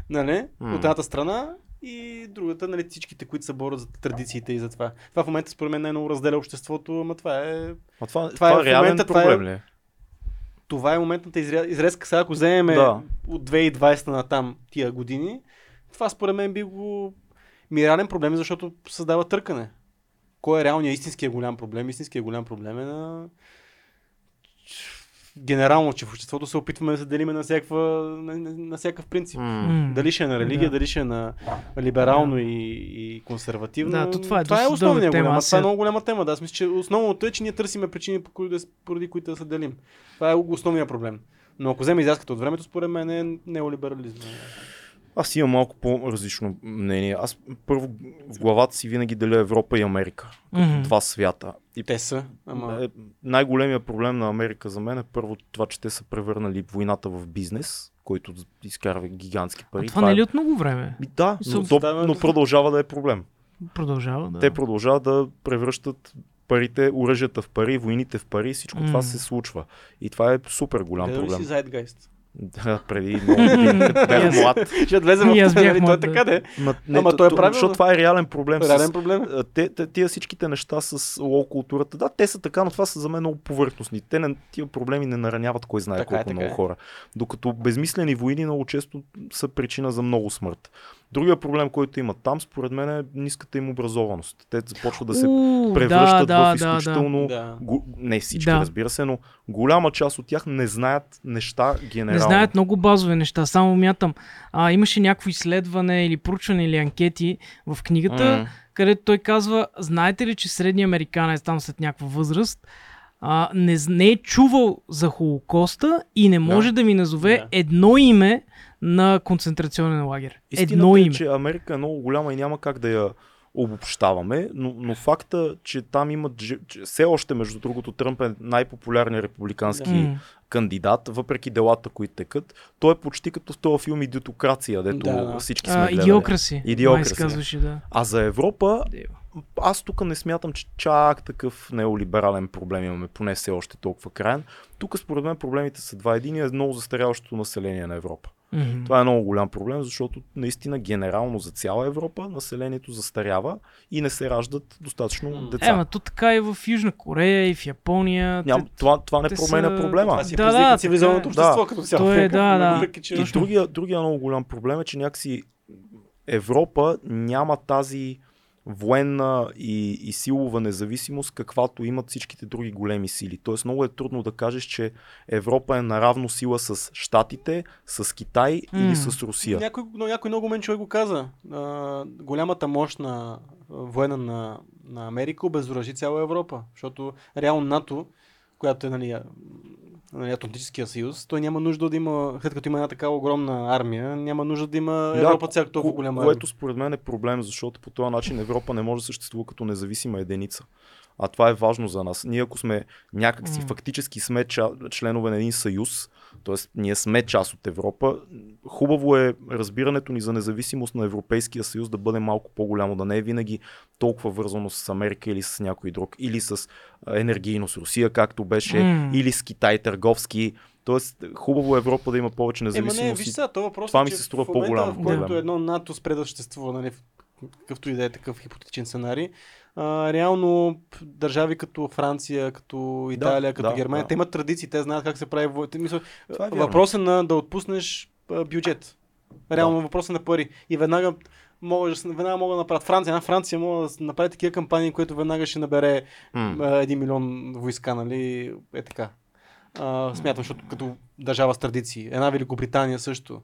нали, М. от едната страна и другата, нали, всичките, които се борят за традициите и за това. Това в момента според мен най-много разделя обществото, ама това е А това, това, Това е това в реален момента, е- проблем ли? е? това е моментната изря... изрезка. Сега, ако вземем Да. от 2020 на там тия години, това според мен би го ми е реален проблем, защото създава търкане. Кой е реалният истинския голям проблем? Истинския голям проблем е на генерално, че в обществото се опитваме да се делиме на, всякаква, на, на, на всякакъв принцип. М. Дали ще е на религия, Да. дали ще е на либерално и, и консервативно. Да, то това е това е дълга тема. голям. Аз Това е много голяма тема. Да, аз мисля, че основното е, че ние търсиме причини, поради които да се делим. Това е основният проблем. Но ако вземе изяската от времето, според мен е неолиберализм. Аз имам малко по-различно мнение. Аз първо в главата си винаги деля Европа и Америка. Като Мгм. два свята. И Те са, ама... е, най-големият проблем на Америка за мен е първо това, че те са превърнали войната в бизнес, който изкарва гигантски пари. А това не е ли от много време? Ми, да, но, то, Да, но продължава да е проблем. Продължава, да. Те продължават да превръщат парите, оръжията в пари, войните в пари, всичко това М. се случва. И това е супер голям Гледал ли си проблем. Zeitgeist? Да, преди бях млад. Ще влезе в аз бях нали? Той е млад, така да. е. Ма, Ама той е правилно. Защото това е реален проблем. Реален с, проблем. те, те, тия всичките неща с лоу културата, да, те са така, но това са за мен много повърхностни. Те не, тия проблеми не нараняват кой знае Така е, колко така много е. хора. Докато безмислени войни много често са причина за много смърт. Другия проблем, който имат там, според мен е ниската им образованост. Те започват да се У, превръщат да, в да, изключително... Да. Го... Не всички, Да. разбира се, но голяма част от тях не знаят неща генерално. Не знаят много базови неща. Само мятам. А, имаше някакво изследване или проучване или анкети в книгата, М. където той казва, знаете ли, че средният американец там след някаква възраст а, не, не е чувал за Холокоста и не може да, ми назове Да. едно име на концентрационен лагер. Истината едно е, име. че Америка е много голяма и няма как да я обобщаваме, но, но факта, че там имат, че все още, между другото, Тръмп е най-популярният републикански М. кандидат, въпреки делата, които текат. Той е почти като в този филм Идиотокрация, дето Да, всички сме А, гледали. идиокраси. Идиокраси. Казваше, да. А за Европа, аз тук не смятам, че чак такъв неолиберален проблем имаме, поне все още толкова крайен. Тук според мен проблемите са два. Един е много застаряващото население на Европа. Мгм. Това е много голям проблем, защото наистина генерално за цяла Европа населението застарява и не се раждат достатъчно М. деца. Е, ма то така и в Южна Корея, и в Япония. Ням, Те- това, това не те променя са- проблема. Това си е Да, да, цивилизованото е. общество Да. като цяло. Е, да, да. че- И другия, другия много голям проблем е, че някакси Европа няма тази военна и, и силова независимост, каквато имат всичките други големи сили. Тоест много е трудно да кажеш, че Европа е наравно сила с Штатите, с Китай М. или с Русия. Някой, но някой много мен човек го каза. А, голямата мощ на а, воена на, на Америка обезоръжи цяла Европа. Защото реално НАТО, която е нали, Атлантическия съюз, той няма нужда да има, след като има една такава огромна армия, няма нужда да има Европа цяла толкова ко- голяма Което според мен е проблем, защото по този начин Европа не може да съществува като независима единица. А това е важно за нас. Ние ако сме някакси М. фактически сме членове на един съюз, т.е. ние сме част от Европа, хубаво е разбирането ни за независимост на Европейския съюз да бъде малко по-голямо, да не е винаги толкова вързано с Америка или с някой друг, или с енергийно с Русия, както беше, М. или с Китай търговски. Тоест, хубаво е Европа да има повече Ема независимост. не, и- виж сега, това въпрос това е, ми че се струва в момента, по-голям в който едно НАТО спре да съществува, нали, какъвто и да е такъв хипотетичен сценарий, а, реално държави като Франция, като Италия, като да, Германия, да. те имат традиции, те знаят как се прави война. Мисля, е вярно. въпрос е на да отпуснеш а, бюджет. Реално въпрос е на пари. И веднага да се- веднага могат да направят Франция. Една Франция може да направи такива кампании, които веднага ще набере а, един милион войска, нали? Е така. А, смятам, защото като държава с традиции. Една Великобритания също.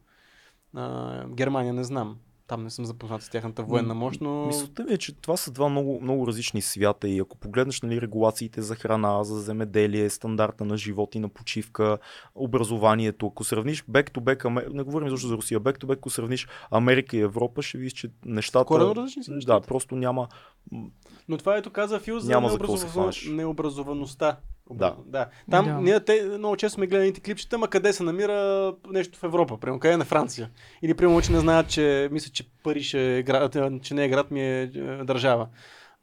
А, Германия не знам. Там не съм запознат с тяхната военна мощ, но... Мисълта ми е, че това са два много, много различни свята и ако погледнеш нали, регулациите за храна, за земеделие, стандарта на живот и на почивка, образованието, ако сравниш back to back, не говорим защо за Русия, back to back, ако сравниш Америка и Европа, ще видиш, че нещата... Коренно различни са Да, нещата. просто няма... Но това ето каза Фил за Няма за необразова- хванеш. необразоваността. Да. да. Там Да. ние те много често сме гледали клипчета, ма къде се намира нещо в Европа, примерно къде е на Франция. Или примерно, че не знаят, че мисля, че Париж е град, че не е град, ми е, е държава.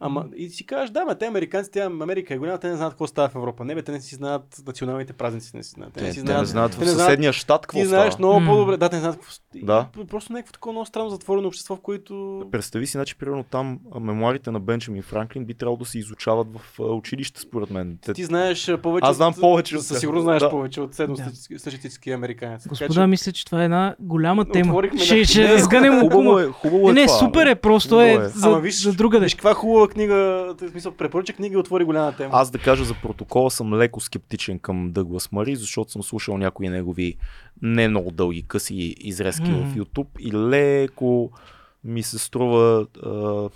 Ама и си кажеш, да, ма те американци, те Америка е голяма, те не знаят какво става в Европа. Не, бе, те не си знаят националните празници, не си знаят. Те, не те, си не знаят те в съседния щат какво Ти става. знаеш много М. по-добре. Да, те не знаят какво. Да. Просто някакво такова много странно затворено общество, в което. Представи си, значи, примерно там мемуарите на Бенджамин Франклин би трябвало да се изучават в училище, според мен. Те, Ти знаеш повече. Аз знам повече от Със тях. сигурност знаеш Да. повече от средностатистически американец. Така Господа, че- мисля, че това е една голяма тема. Отворихме Ще, на- ще Не, хубаво окума. е, хубаво е Не, не, това. супер е, просто е е. за, Ама виж- за друга Виж каква хубава книга, в смисъл препоръча книга и отвори голяма тема. Аз да кажа за протокола съм леко скептичен към Дъглас Мари, защото съм слушал някои негови не много дълги къси изрезки Мгм. в YouTube и леко ми се струва а,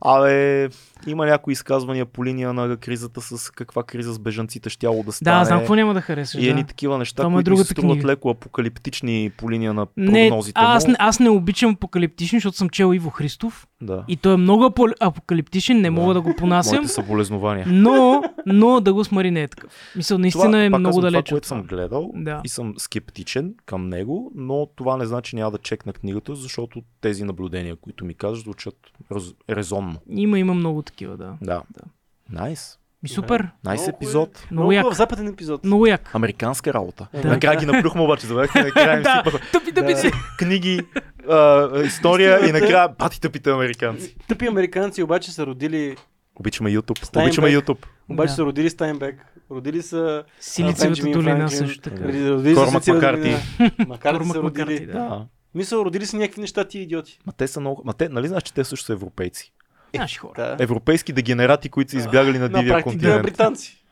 Абе, има някои изказвания по линия на кризата с каква криза с бежанците щяло да стане. Да, знам какво няма да харесаш. И да. едни такива неща, Това му е които ми се струват книга. леко апокалиптични по линия на Не, прогнозите аз, му. не, аз не обичам апокалиптични, защото съм чел Иво Христов Да. и той е много апо- апокалиптичен, не мога да го понасям. Моите съболезнования. Но, но да го смари не е такъв. Мисля, наистина това, е много далеч Това, което съм гледал Да. и съм скептичен към него, но това не значи няма да чекна книгата, защото тези наблюдения, които ми казваш, звучат резонно. Има, има много такива, да. Да. Да. Найс. И супер, Найс Много епизод. много Много як. хубав западен епизод. Много як. Американска работа. Да. Накрая ги наплюхме обаче, накрая им Да, сипаха тъпи Да. си. книги, а, история и Истината- накрая бати тъпите американци. Тъпи американци обаче са родили, Обичаме YouTube. Стайнбек. Обичаме YouTube. обаче Да. са родили Стайнбек, родили са Силицевата долина също така. родили- Кормак Макарти. Макарти са родили. Да. Мисъл, родили са някакви неща, ти идиоти. Ма те са много. Ма те, нали знаеш, че те също са европейци? Наши хора. Да. Европейски дегенерати, които са избягали на На дивия практика континент. британци.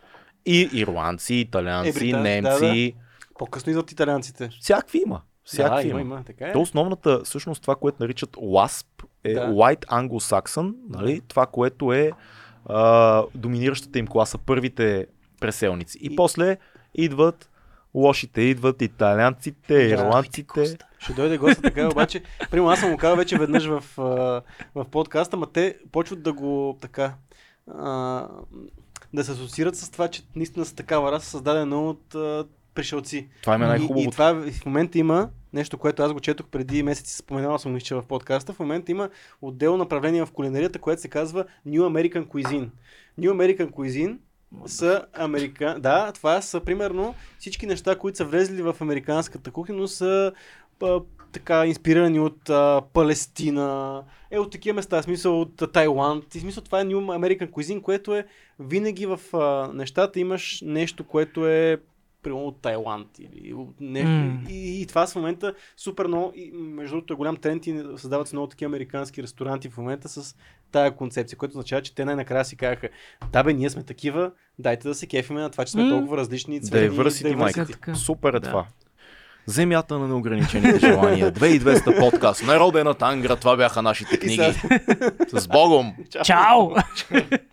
И ирландци, италианци, Е, британ- немци. По-късно идват италианците. Всякакви има. Всякакви да, има. има, има, така е. То основната, всъщност това, което наричат WASP, е Да. White Anglo-Saxon, нали? това, което е а, доминиращата им класа, първите преселници. И, И- после идват лошите, идват италианците, ирландците. Ще дойде госта така, обаче, примерно аз съм го казал вече веднъж в, в подкаста, ма те почват да го така, а, да се асоциират с това, че наистина са такава раса, създадена от а, пришелци. Това е И, и най-хубавото. това в момента има нещо, което аз го четох преди месеци, споменавал съм изче в подкаста. В момента има отделно направление в кулинарията, което се казва New American Cuisine. New American Cuisine са америка... Да, това са примерно всички неща, които са влезли в американската кухня, но са а, така инспирирани от а, Палестина, е от такива места, смисъл от а, Тайланд. И смисъл това е New American Cuisine, което е винаги в а, нещата имаш нещо, което е примерно от Тайланд или от нещо. М. И, и, това в момента супер много, и между другото е голям тренд и създават се много такива американски ресторанти в момента с тая концепция, което означава, че те най-накрая си казаха, да бе, ние сме такива, дайте да се кефиме на това, че сме М. толкова различни цвени. Diversity, майка. Така. Супер е Да. това. Земята на неограничените желания. 2200 подкаст. Народена тангра, това бяха нашите книги. С Богом! Чао!